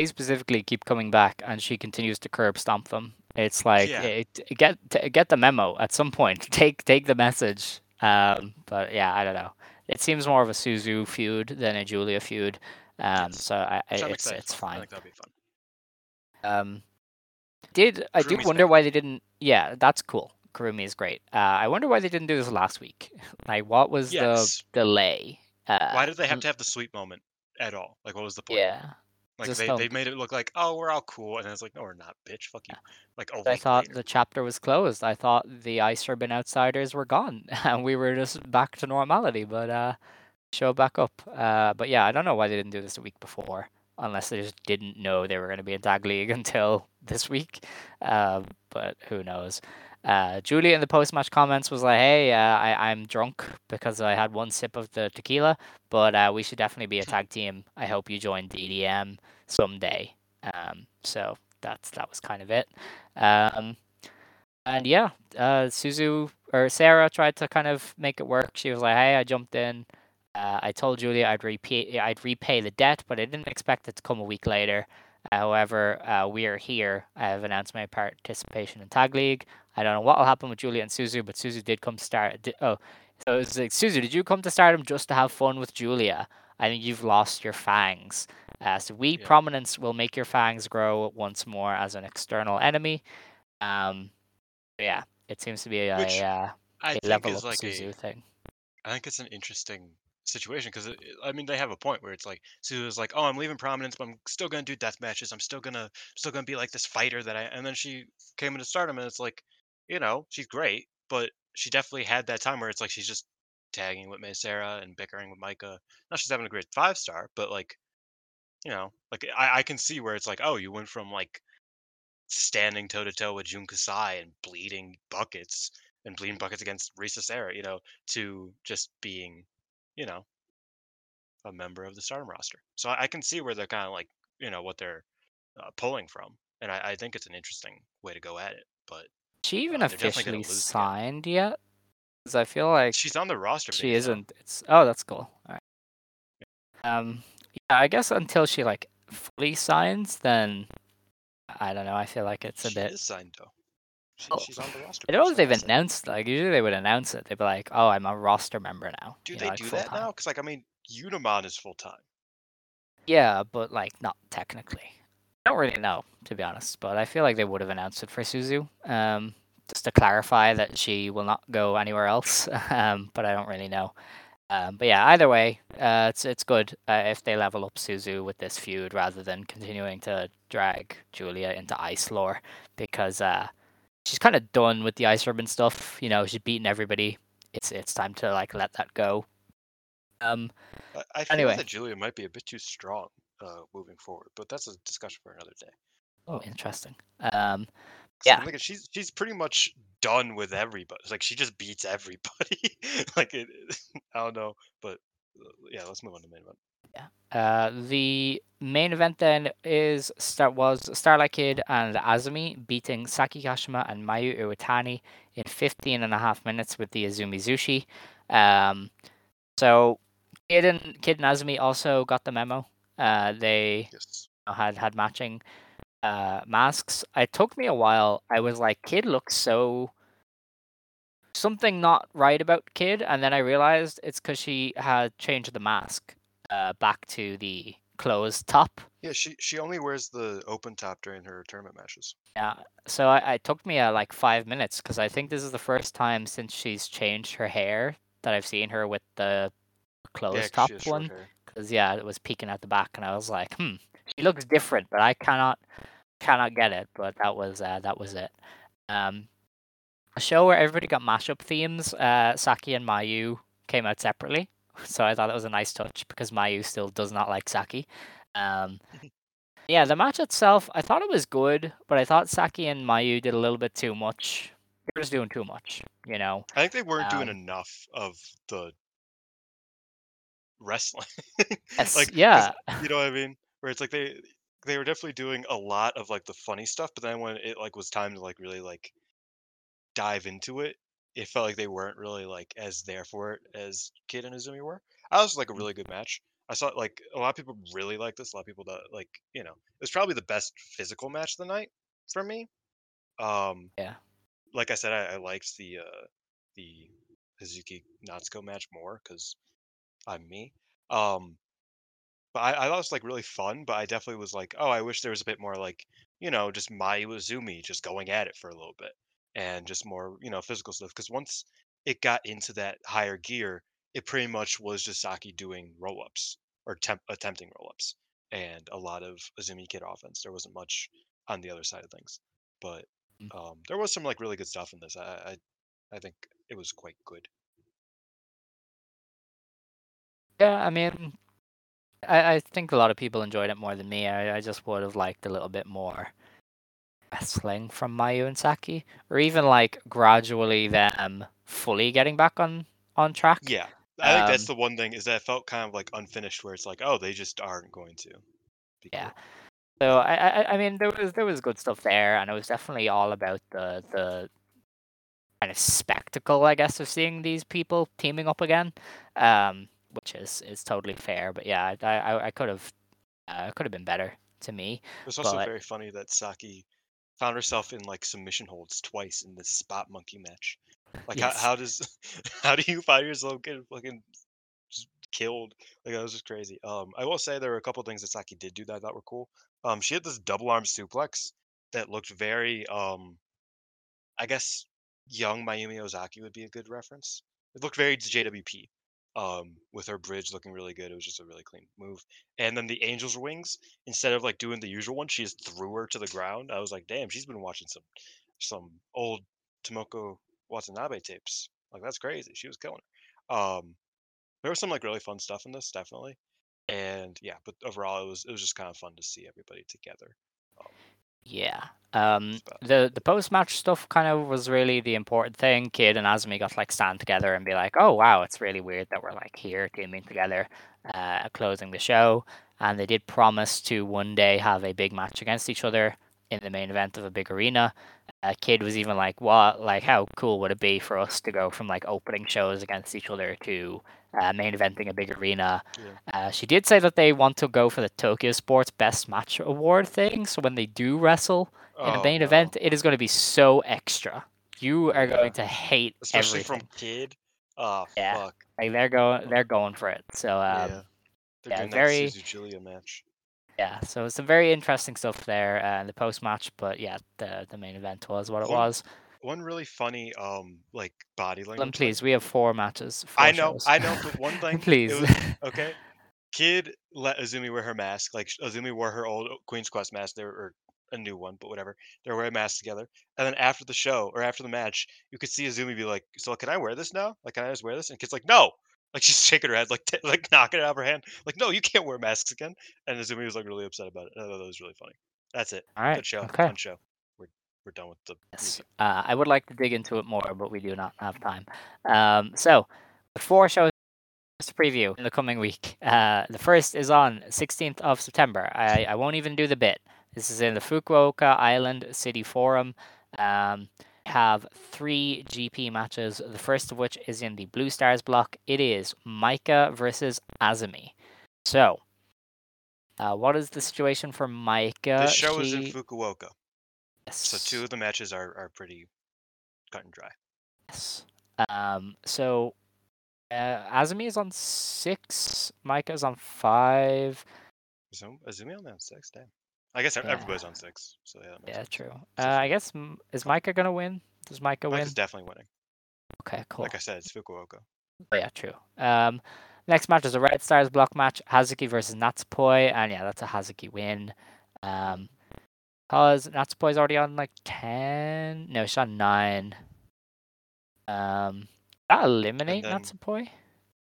they specifically keep coming back and she continues to curb stomp them. It's like
Yeah.
it, get t- get the memo at some point. Take take the message. Um but yeah i don't know. It seems more of a suzu feud than a giulia feud. Um so I, I it's it's
for. i
fine.
think that'll be fun.
Um did i do wonder why they didn't yeah that's cool. Kurumi is great. Uh, I wonder why they didn't do this last week. Like, what was
Yes.
the delay? Uh,
why did they have to have the sweet moment at all? Like what was the point?
Yeah,
like they, they made it look like oh we're all cool and it's like no we're not bitch fuck you like a
I thought
later.
the chapter was closed. I thought the Ice Ribbon Outsiders were gone and we were just back to normality. But uh, show back up. Uh, but yeah, I don't know why they didn't do this a week before, unless they just didn't know they were going to be in tag league until this week. Uh, but who knows? Uh, Giulia in the post match comments was like, "Hey, uh, I I'm drunk because I had one sip of the tequila, but uh, we should definitely be a tag team. I hope you join DDM someday." Um, so that's that was kind of it. Um, and yeah, uh, Suzu or Sera tried to kind of make it work. She was like, "Hey, I jumped in. Uh, I told Giulia I'd repay I'd repay the debt, but I didn't expect it to come a week later. However, uh, we are here. I have announced my participation in Tag League. I don't know what will happen with Giulia and Suzu, but Suzu did come to start. Oh, so it's like Suzu, did you come to Stardom just to have fun with Giulia? I think you've lost your fangs. Uh, so we
Yeah.
prominence will make your fangs grow once more as an external enemy. Um, yeah, it seems to be a,
Which
uh, a
think
level up
like
Suzu
a
thing.
I think it's an interesting situation because I mean they have a point where it's like Sue is like, oh, I'm leaving prominence, but I'm still gonna do death matches. I'm still gonna still gonna be like this fighter that I. And then she came into Stardom, and it's like, you know, she's great, but she definitely had that time where it's like she's just tagging with Mei Seira and bickering with Maika. Now she's having a great five star, but like, you know, like I, I can see where it's like, oh, you went from like standing toe to toe with Jun Kasai and bleeding buckets and bleeding buckets against Risa Sera, you know, to just being, you know, a member of the Stardom roster. So I, I can see where they're kind of like, you know, what they're uh, pulling from, and I, I think it's an interesting way to go at it. But
She even
uh,
officially
gonna again.
signed yet? Because I feel like
she's on the roster.
she isn't. It's oh, that's cool. All right. Um, yeah, I guess until she like fully signs, then I don't know. I feel like it's a
she
bit.
is signed though. She,
Oh,
she's on the roster.
I don't know if they've announced. Like usually they would announce it. They'd be like, "Oh, I'm a roster member now."
Do
you
they
know, like,
do that now? Because like I mean, Unimon is full time.
Yeah, but like not technically. I don't really know, to be honest, but I feel like they would have announced it for Suzu. Um, just to clarify that she will not go anywhere else. um, but I don't really know. Um, but yeah, either way, uh, it's it's good uh, if they level up Suzu with this feud rather than continuing to drag Giulia into Ice Lore because uh, she's kind of done with the Ice Ribbon stuff. You know, she's beaten everybody. It's it's time to like let that go. Um,
I, I feel
Anyway.
that Giulia might be a bit too strong uh, moving forward, but that's a discussion for another day.
oh, interesting. Um. Yeah.
She's she's pretty much done with everybody. Like she just beats everybody. like it, I don't know, but uh, yeah, let's move on to the main event.
Uh, the main event then is start was Starlight Kid and Azumi beating Saki Kashima and Mayu Iwatani in 15 and a half minutes with the Azumi Zushi. Um, so Kid and Kid and Azumi also got the memo. Uh, they
Yes.
had had matching uh, masks. It took me a while. I was like, Kid looks so something not right about Kid, and then I realized it's because she had changed the mask uh, back to the closed top.
Yeah, she she only wears the open top during her tournament matches.
Yeah, so I, it took me uh, like five minutes because I think this is the first time since she's changed her hair that I've seen her with the closed
Yeah,
top
she has short
one. Because yeah, it was peeking at the back, and I was like, hmm, she looks different, but I cannot cannot get it. But that was uh, that was it. Um, a show where everybody got mashup themes. Uh, Saki and Mayu came out separately, so I thought that was a nice touch because Mayu still does not like Saki. Um, yeah, the match itself, I thought it was good, but I thought Saki and Mayu did a little bit too much. They were just doing too much, you know.
I think they weren't doing
Um,
enough of the wrestling.
Yes,
like
yeah,
you know what I mean? Where it's like they they were definitely doing a lot of like the funny stuff, but then when it like was time to like really like dive into it, it felt like they weren't really like as there for it as Kid and Azumi were. I was like a really good match. I saw like a lot of people really like this. A lot of people that like you know it was probably the best physical match of the night for me. Um,
Yeah.
Like I said, I, I liked the uh the Hazuki Natsuko match more because I'm me. Um, but I, I thought it was like really fun. But I definitely was like, oh, I wish there was a bit more like you know just Mayu Azumi just going at it for a little bit and just more you know physical stuff. Because once it got into that higher gear, it pretty much was just Saki doing roll ups or temp- attempting roll ups and a lot of Azumi kid offense. There wasn't much on the other side of things, but
Mm.
um, there was some like really good stuff in this. I, I I think it was quite good.
yeah. I mean, I, I think a lot of people enjoyed it more than me. I, I just would have liked a little bit more wrestling from Mayu and Saki, or even like gradually them fully getting back on on track.
Yeah, I think that's
Um,
the one thing is that it felt kind of like unfinished, where it's like, oh, they just aren't going to. be
Yeah. So I, I I mean there was there was good stuff there, and it was definitely all about the the kind of spectacle, I guess, of seeing these people teaming up again, um, which is is totally fair. But yeah, I I, I could have uh, could have been better to me.
It was also
But-
very funny that Saki found herself in like submission holds twice in this spot monkey match. Like
Yes.
how, how does how do you find yourself getting fucking just killed? Like that was just crazy. Um, I will say there were a couple things that Saki did do that I thought were cool. Um, she had this double arm suplex that looked very um, I guess young Mayumi Ozaki would be a good reference. It looked very JWP. Um, with her bridge looking really good, it was just a really clean move. And then the Angel's wings, instead of like doing the usual one, she just threw her to the ground. I was like, damn, she's been watching some some old Tomoko Watanabe tapes. Like that's crazy. She was killing her. Um, there was some like really fun stuff in this, definitely. And yeah, but overall, it was it was just kind of fun to see everybody together.
Yeah. Um, the the post match stuff kind of was really the important thing. Kid and Azumi got like stand together and be like, "Oh wow, it's really weird that we're like here teaming together, uh, closing the show." And they did promise to one day have a big match against each other in the main event of a big arena. Uh, Kid was even like, "What? Like, how cool would it be for us to go from like opening shows against each other to uh, main eventing a big arena?"
Yeah.
Uh, she did say that they want to go for the Tokyo Sports Best Match Award thing. So when they do wrestle in a
Oh,
main
no.
event, it is going to be so extra. You are
Yeah.
going to hate
especially
everything.
from Kid. Oh
Yeah.
fuck.
Like they're going, they're going for it. So um,
yeah.
yeah,
They're doing
very-
Suzu Julia match.
yeah, so some very interesting stuff there uh, in the post match. But yeah, the the main event was what it was.
One really funny um like body language. Thing-
please, we have four matches. Four
I know,
shows.
I know, but one thing.
please.
was- okay. Kid let Azumi wear her mask. Like Azumi wore her old Queen's Quest mask. there or a new one, but whatever. They're wearing masks together. And then after the show or after the match, you could see Azumi be like, "So can I wear this now? Like, can I just wear this?" And Kid's like, "No." Like she's shaking her head, like t- like knocking it out of her hand. Like, no, you can't wear masks again. And Azumi was like really upset about it. I thought that was really funny. That's it.
All right.
Good show.
Okay.
Fun show. We're done with the.
Yes. Uh, I would like to dig into it more, but we do not have time. Um, so, four shows to preview in the coming week. Uh, the first is on 16th of September. I, I won't even do the bit. This is in the Fukuoka Island City Forum. Um, have three GP matches. The first of which is in the Blue Stars block. It is Micah versus Azumi. So, uh, what is the situation for Micah?
The show is in
She-
Fukuoka, so two of the matches are are pretty cut and dry.
Yes. Um, so uh, Azumi is on six, Maika is on five.
Azumi, Azumi only on six. Damn. I guess
Yeah.
everybody's on six. So yeah. That
Yeah,
sense.
true. Uh, I guess is Maika gonna win? Does Maika win?
Mike is definitely winning.
Okay, cool.
Like I said, it's Fukuoka.
Oh, yeah, true. Um, next match is a Red Stars block match, Hazuki versus Natsupoi, and yeah, that's a Hazuki win. Um, cause Natsupoi's already on like ten. No, she's on nine. Um, that eliminate
then-
Natsupoi?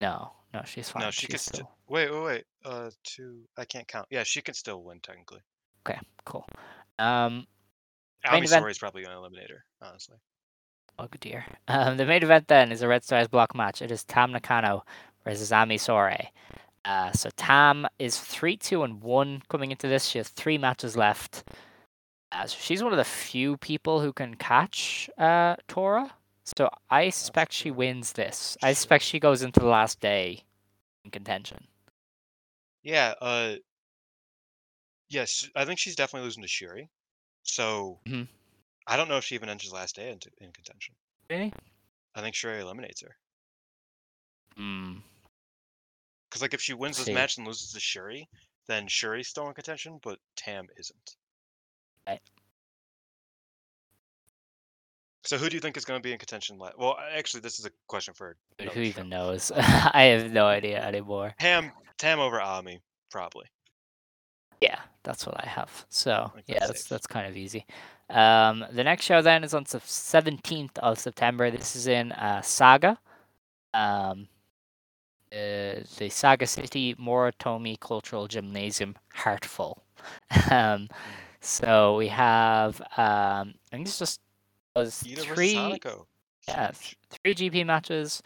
No, no, she's fine.
No, she
she's
can
still
still. Wait, wait, wait. Uh, two. I can't count. Yeah, she can still win technically.
okay. Cool. Um, Main
Ami
event-
is probably gonna eliminate her. Honestly.
Oh dear. Um, the main event then is a Red Stars block match. It is Tam Nakano versus Ami Sourei. Uh, so Tam is three, two, and one coming into this. She has three matches left. Uh, she's one of the few people who can catch uh, Tora. So I suspect she wins this. I suspect she goes into the last day in contention.
Yeah. Uh. Yes, I think she's definitely losing to Syuri. So
Mhm.
I don't know if she even enters last day into in contention.
Really?
I think Syuri eliminates her.
Hmm.
Because like if she wins this match and loses to Syuri, then Syuri's still in contention, but Tam isn't. So who do you think is going to be in contention? Well, actually, this is a question for
Who
another
even knows? I have no idea anymore.
Tam Tam over Ami, probably.
Yeah, that's what I have. So
think
yeah,
that's
that's
safe.
that's kind of easy. Um, the next show then is on the seventeenth of September. This is in uh, Saga, um, uh, the Saga City Moritomi Cultural Gymnasium, Heartful. um, so we have um, I think it's just was three yeah three GP matches,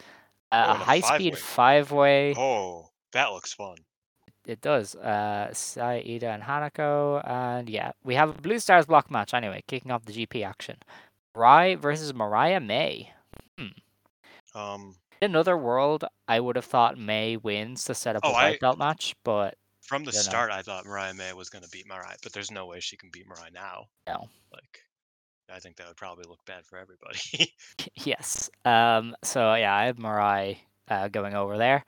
Oh,
uh, a
a
high speed
five-way.
five way.
Oh, that looks fun.
It does. Uh, Sai, Iida, and Hanako. And yeah, we have a Blue Stars block match anyway, kicking off the GP action. Rai versus Mariah May.
Um,
In another world, I would have thought May wins to set up
Oh,
a white
I-
belt match, but
from the
You know.
start, I thought Mariah May was going to beat Mariah, but there's no way she can beat Mariah now.
no.
Like, I think that would probably look bad for everybody.
yes. Um. So yeah, I have Mariah uh, going over there.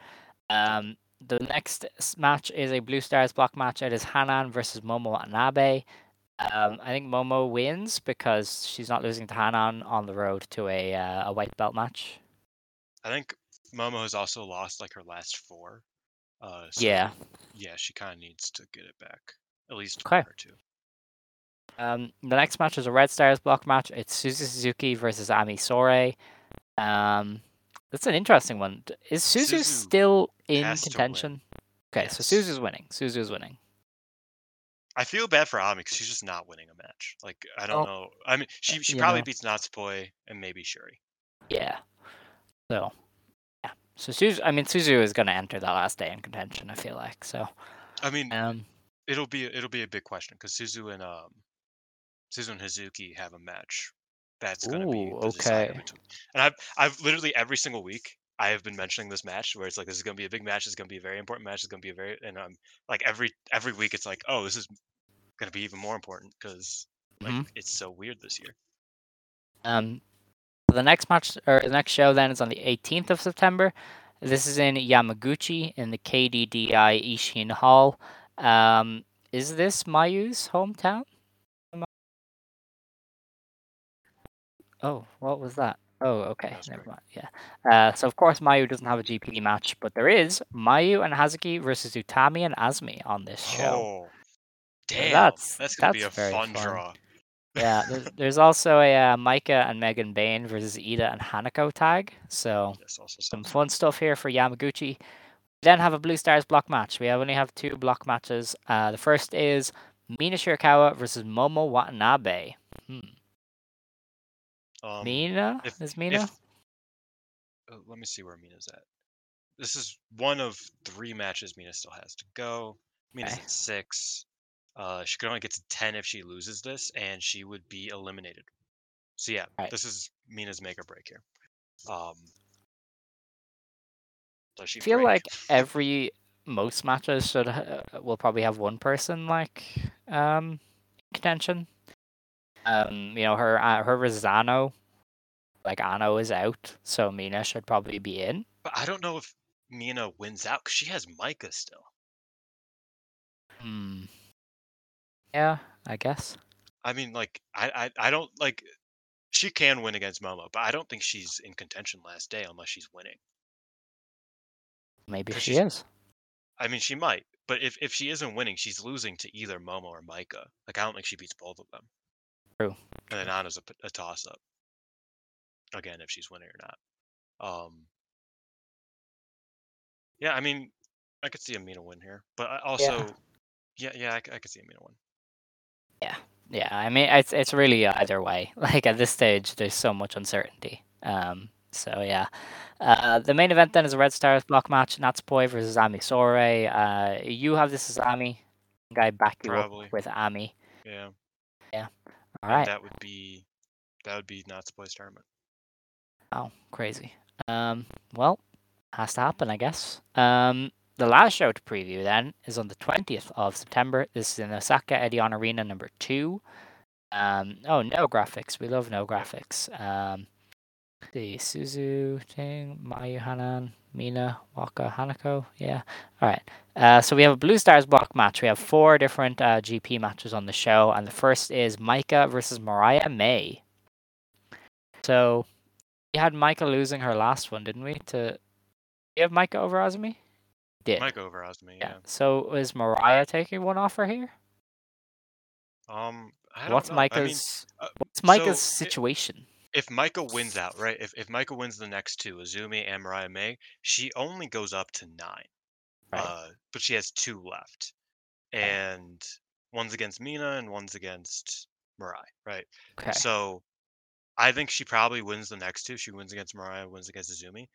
Um. The next match is a Blue Stars block match. It is Hanan versus Momo Watanabe. Um, I think Momo wins because she's not losing to Hanan on the road to a uh, a white belt match.
I think Momo has also lost like her last four. Uh, so,
Yeah.
Yeah, she kind of needs to get it back. At least
Okay.
one or two.
Um, the next match is a Red Stars block match. It's Suzu Suzuki versus Ami Sourei. Um, that's an interesting one. Is Suzu
Suzu
still in
has to win.
contention? Okay, so
Yes.
Suzu's winning. Suzu's winning.
I feel bad for Ami because she's just not winning a match. Like I don't
Well,
know. I mean, she she
you
probably
know.
beats Natsupoi and maybe Syuri.
Yeah. So. So Suzu, I mean, Suzu is going to enter that last day in contention. I feel like so.
I mean,
Um,
it'll be it'll be a big question because Suzu and um Suzu and Hazuki have a match. That's gonna be the
okay.
And I've I've literally every single week I have been mentioning this match where it's like this is gonna be a big match. It's gonna be a very important match. It's gonna be a very and um like every every week it's like oh this is gonna be even more important because like
Mhm.
it's so weird this year.
Um, the next match or the next show then is on the 18th of September. This is in Yamaguchi in the KDDI Ishin Hall. Um, is this Mayu's hometown? Oh, what was that? Oh, okay, never mind. Yeah. Uh, so of course Mayu doesn't have a GP match, but there is Mayu and Hazuki versus Utami and Azumi on this show.
Oh, damn!
that's-
That's, gonna be a fun,
fun.
draw.
Yeah, there's, there's also a uh, Maika and Megan Bayne versus Iida and Hanako tag. So some fun stuff here for Yamaguchi. We then have a Blue Stars block match. We only have two block matches. Uh, the first is Mina Shirakawa versus Momo Watanabe. Hmm.
Um,
Mina
if-
is Mina.
if- uh, let me see where Mina's at. This is one of three matches Mina still has to go. Mina's
Okay.
at six. Uh, she could only get to ten if she loses this, and she would be eliminated. So yeah,
Right.
this is Mina's make or break here. Um, does she
I feel
break?
like every most matches should ha- will probably have one person like um contention. Um, you know her uh, her versus Zano. like Anou is out, so Mina should probably be in.
But I don't know if Mina wins out because she has Maika still.
Hmm. Yeah, I guess.
I mean, like, I, I, I don't like. She can win against Momo, but I don't think she's in contention last day unless she's winning.
Maybe she is.
I mean, she might, but if if she isn't winning, she's losing to either Momo or Maika. Like, I don't think she beats both of them.
True.
And then Anna's a toss up. Again, if she's winning or not. Um. Yeah, I mean, I could see Amina win here, but I also, yeah, yeah, I, I could see Amina win.
Yeah, yeah. I mean it's it's really either way. Like at this stage, there's so much uncertainty. Um, so yeah, uh, the main event then is a Red Stars block match: Natsupoi versus Ami Sourei. Uh, you have this as Ami. I I back you
Probably.
up with Ami.
Yeah,
Yeah.
All
right.
that would be that would be Natsupoi tournament.
Oh, crazy. Um, well, has to happen, I guess. Um, the last show to preview then is on the 20th of September. This is in Osaka Edion Arena number two. Um, oh, no graphics. We love no graphics. Um, the Suzu, Ting, Mayu Hanan, Mina, Waka, Hanako. Yeah. All right. Uh, so we have a Blue Stars block match. We have four different uh, GP matches on the show, and the first is Maika versus Mariah May. So we had Maika losing her last one, didn't we? To you have Maika over Azumi? Did.
Mike over
yeah.
yeah.
So is Mariah taking one off her here?
Um, I don't
What's
know. I mean,
Maika's
uh,
What's Maika's
so
situation?
if Maika wins out, right? If if Maika wins the next two, Azumi and Mariah May, she only goes up to nine.
Right.
Uh, but she has two left, and one's against Mina and one's against Mariah, right?
okay.
So I think she probably wins the next two. She wins against Mariah, wins against Azumi.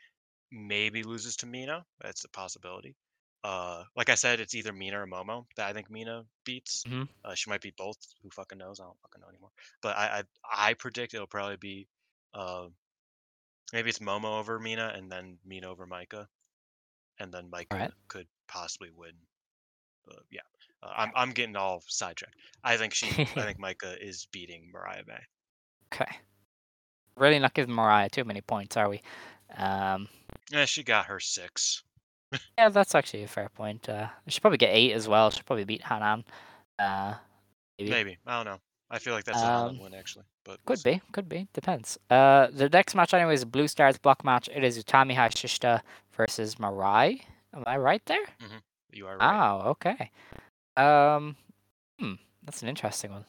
Maybe loses to Mina. That's a possibility. Uh, like I said, it's either Mina or Momo that I think Mina beats.
Mhm.
Uh, she might beat both. Who fucking knows? I don't fucking know anymore. But I I, I predict it'll probably be uh, maybe it's Momo over Mina and then Mina over Maika, and then Maika
Alright.
could possibly win. But yeah, uh, I'm I'm getting all sidetracked. I think she I think Maika is beating Mariah May.
Okay. Really not giving Mariah too many points, are we? Um,
Yeah, she got her six.
yeah, that's actually a fair point. Uh, she should probably get eight as well. She'll probably beat Hanan. Uh, maybe.
Maybe I don't know. I feel like that's a Hana
Um,
actually, but
Could be, could be. Depends. Uh, the next match anyway is a Blue Stars block match. It is Utami Hayashishita versus Mirai. Am I right there?
You are right.
Oh, okay. Um, hmm, that's an interesting one.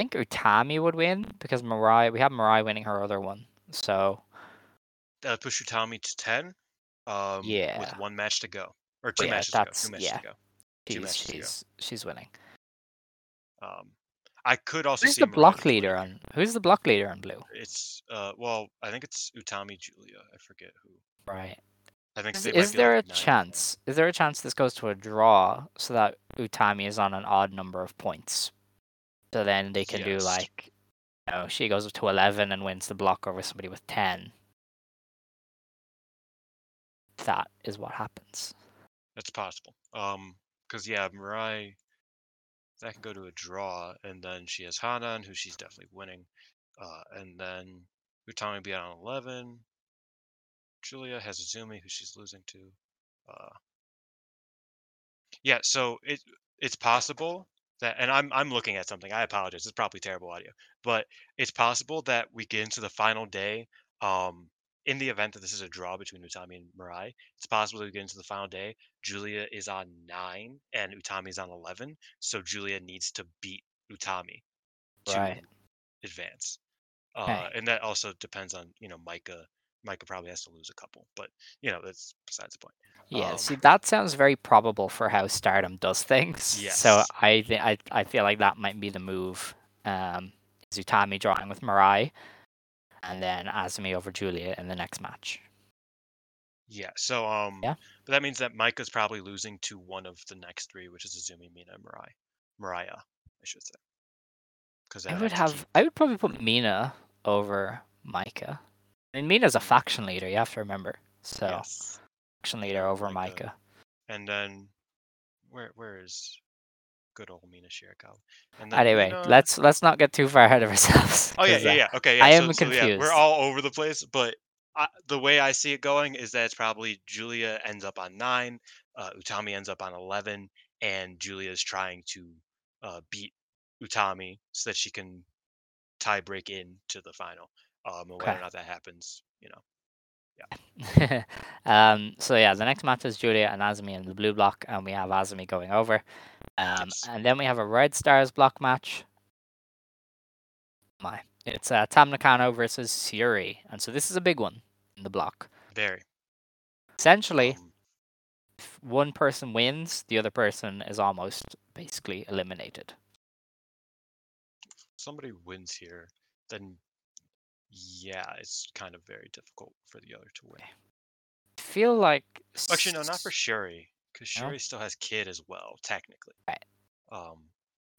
I think Utami would win because Mirai. We have Mirai winning her other one, so
That would push Utami to ten. Um,
Yeah.
with one match to go or two
yeah,
matches to go. Two matches
yeah.
to go. Two
she's
matches
she's she's winning.
Um, I could also
Who's
see
the block leader on? Who's the block leader on blue?
It's uh, well, I think it's Utami Giulia. I forget who.
Right.
I think
Is,
they
is there
like,
a chance? Is there a chance this goes to a draw so that Utami is on an odd number of points? So then they can do like, you know, she goes up to eleven and wins the block over somebody with ten. That is what happens.
That's possible. Um, because yeah, Mirai, that can go to a draw, and then she has Hanan, who she's definitely winning. Uh, and then Utami will be on eleven. Giulia has Azumi, who she's losing to. Uh, yeah, so it it's possible that, and I'm I'm looking at something. I apologize. It's probably terrible audio, but it's possible that we get into the final day. Um, in the event that this is a draw between Utami and Mirai, it's possible we get into the final day. Giulia is on nine and Utami is on eleven, so Giulia needs to beat Utami to
Right.
advance. Uh, and that also depends on you know Maika. Maika probably has to lose a couple, but you know that's besides the point.
Yeah,
Um,
see, that sounds very probable for how Stardom does things. So I, thi- I, I feel like that might be the move. Um, is Utami drawing with Mirai, and then Azumi over Giulia in the next match.
Yeah. So um.
Yeah.
But that means that Maika's probably losing to one of the next three, which is Azumi, Mina, and Mariah. Mariah, I should say. Because
I would have, I would probably put Mina over Maika. I mean, Mina's a faction leader. You have to remember. So
Yes.
faction leader over
Maika.
Maika.
And then, where where is? Good old Mina Shirakawa. Then,
Anyway,
Mina-
let's let's not get too far ahead of ourselves.
Oh yeah, yeah,
uh,
yeah. Okay, yeah.
I
so,
am
so, yeah,
confused.
we're all over the place, but I, the way I see it going is that it's probably Giulia ends up on nine, uh, Utami ends up on eleven, and Giulia is trying to uh, beat Utami so that she can tie break in to the final. Um, and whether
Okay.
or not that happens, you know. Yeah.
um, so yeah, the next match is Giulia and Azumi in the blue block, and we have Azumi going over. Um,
Yes.
and then we have a Red Stars block match. My, it's uh, Tam Nakano versus Syuri, and so this is a big one in the block.
Very.
Essentially,
um,
if one person wins, the other person is almost basically eliminated.
somebody wins here, then yeah, it's kind of very difficult for the other to win.
I feel like
Actually, no, not for Syuri, because
No?
Syuri still has Kid as well, technically.
Right.
Um,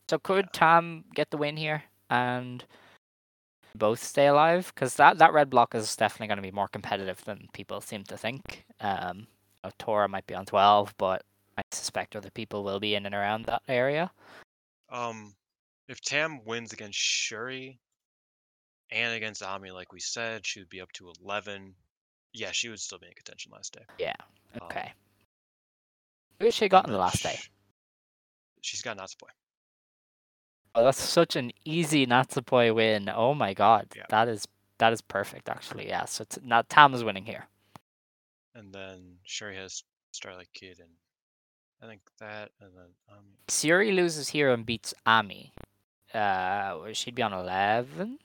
So could Tam get the win here and both stay alive? Because that, that red block is definitely going to be more competitive than people seem to think. Um, you know, Tora might be on 12, but I suspect other people will be in and around that area.
um, if Tam wins against Syuri and against Ami, like we said, she would be up to 11. Yeah, she would still be in contention last day.
Yeah.
Um,
Okay. Who has she got in the last day?
She's got Natsupoi.
Oh, that's such an easy Natsupoi win. Oh my god.
Yeah.
That is that is perfect actually. Yeah. So t- now Tam is winning here.
And then Syuri has Starlight Kid, and I think that, and then Ami.
Syuri loses here and beats Ami. Uh, she'd be on 11.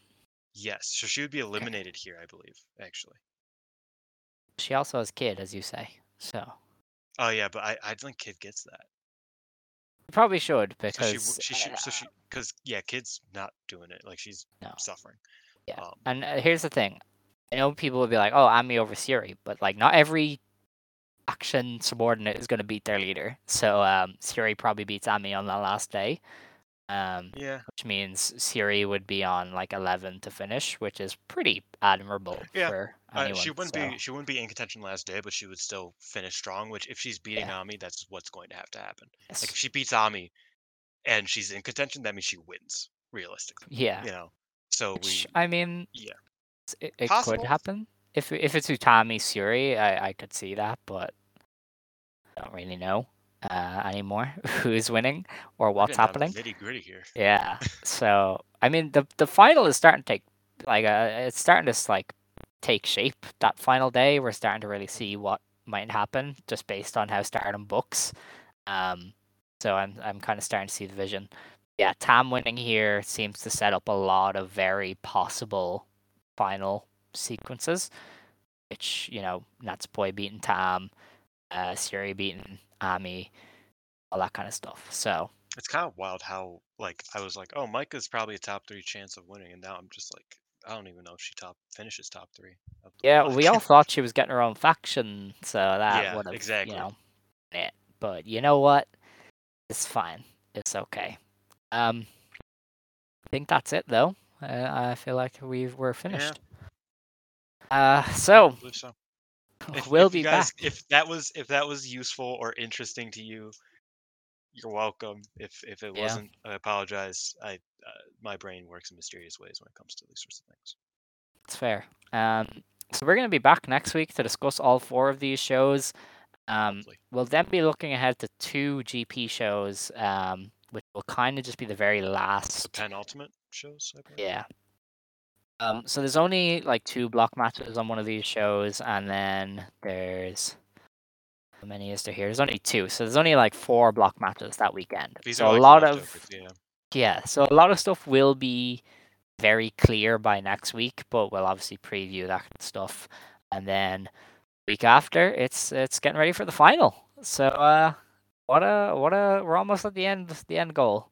Yes, so she would be eliminated here, I believe, actually.
She also has kid, as you say. So
Oh yeah, but I, I think Kid gets that.
probably should because
w- she, she
uh,
so she, because yeah, Kid's not doing it. Like she's
No.
suffering.
Yeah.
Um,
And uh, here's the thing. I know people will be like, "Oh, Ami over Syuri," but like, not every action subordinate is going to beat their leader. So um, Syuri probably beats Ami on the last day, um,
yeah,
which means Syuri would be on like 11 to finish, which is pretty admirable
Yeah,
for
uh,
anyone.
she wouldn't
so-
be she wouldn't be in contention last day, but she would still finish strong. Which if she's beating
Yeah.
Ami, that's what's going to have to happen.
yes.
Like if she beats Ami, and she's in contention, that means she wins realistically.
yeah.
You know, so
Which,
we
I mean,
yeah.
it, it could happen. If if it's Utami Syuri, I, I could see that, but I don't really know uh, anymore who's winning or what's
getting down to
happening.
Nitty gritty here.
Yeah. So I mean, the the final is starting to take like uh, it's starting to like take shape. That final day, we're starting to really see what might happen just based on how Stardom books. Um, so I'm I'm kind of starting to see the vision. Yeah, Tam winning here seems to set up a lot of very possible final sequences, which you know Natsupoi beating Tam, uh, Syuri beating Ami, all that kind of stuff. So
It's kind of wild how like I was like, oh, Maika's probably a top three chance of winning, and now I'm just like, I don't even know if she top finishes top three.
Yeah,
block.
we all thought she was getting her own faction, so that
Yeah,
would have,
exactly.
you know, it. But you know what? It's fine. It's okay. Um, I think that's it though. Uh, I feel like we we're finished. Uh, so
so. If,
we'll
if
be
guys,
back.
If that was if that was useful or interesting to you, you're welcome. If if it
Yeah.
wasn't, I apologize. I uh, my brain works in mysterious ways when it comes to these sorts of things.
It's fair. Um, so we're gonna be back next week to discuss all four of these shows. Um, we'll then be looking ahead to two GP shows, um, which will kind of just be the very last The
penultimate shows. I believe.
Yeah. Um, so there's only like two block matches on one of these shows, and then there's how many is there here? There's only two, so there's only like four block matches that weekend.
These
so
are
a lot of
yeah.
yeah, so a lot of stuff will be very clear by next week, but we'll obviously preview that stuff, and then week after it's it's getting ready for the final. So uh, what a what a we're almost at the end the end goal.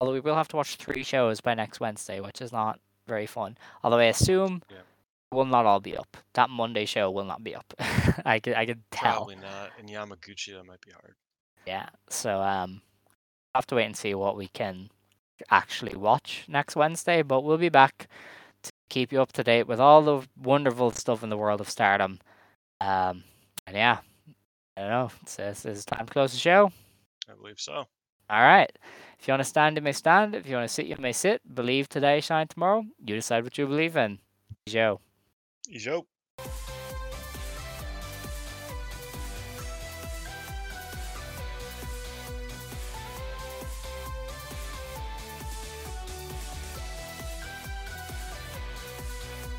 Although we will have to watch three shows by next Wednesday, which is not very fun. Although I assume
Yeah.
Will not all be up. That Monday show will not be up. I could I could tell.
Probably not. In Yamaguchi, that might be hard.
Yeah. So um, I'll have to wait and see what we can actually watch next Wednesday. But we'll be back to keep you up to date with all the wonderful stuff in the world of Stardom. Um, and yeah, I don't know. It's, it's, it's time to close the show.
I believe so.
All right. If you want to stand, you may stand. If you want to sit, you may sit. Believe today, shine tomorrow. You decide what you believe in. Joe.
Yo.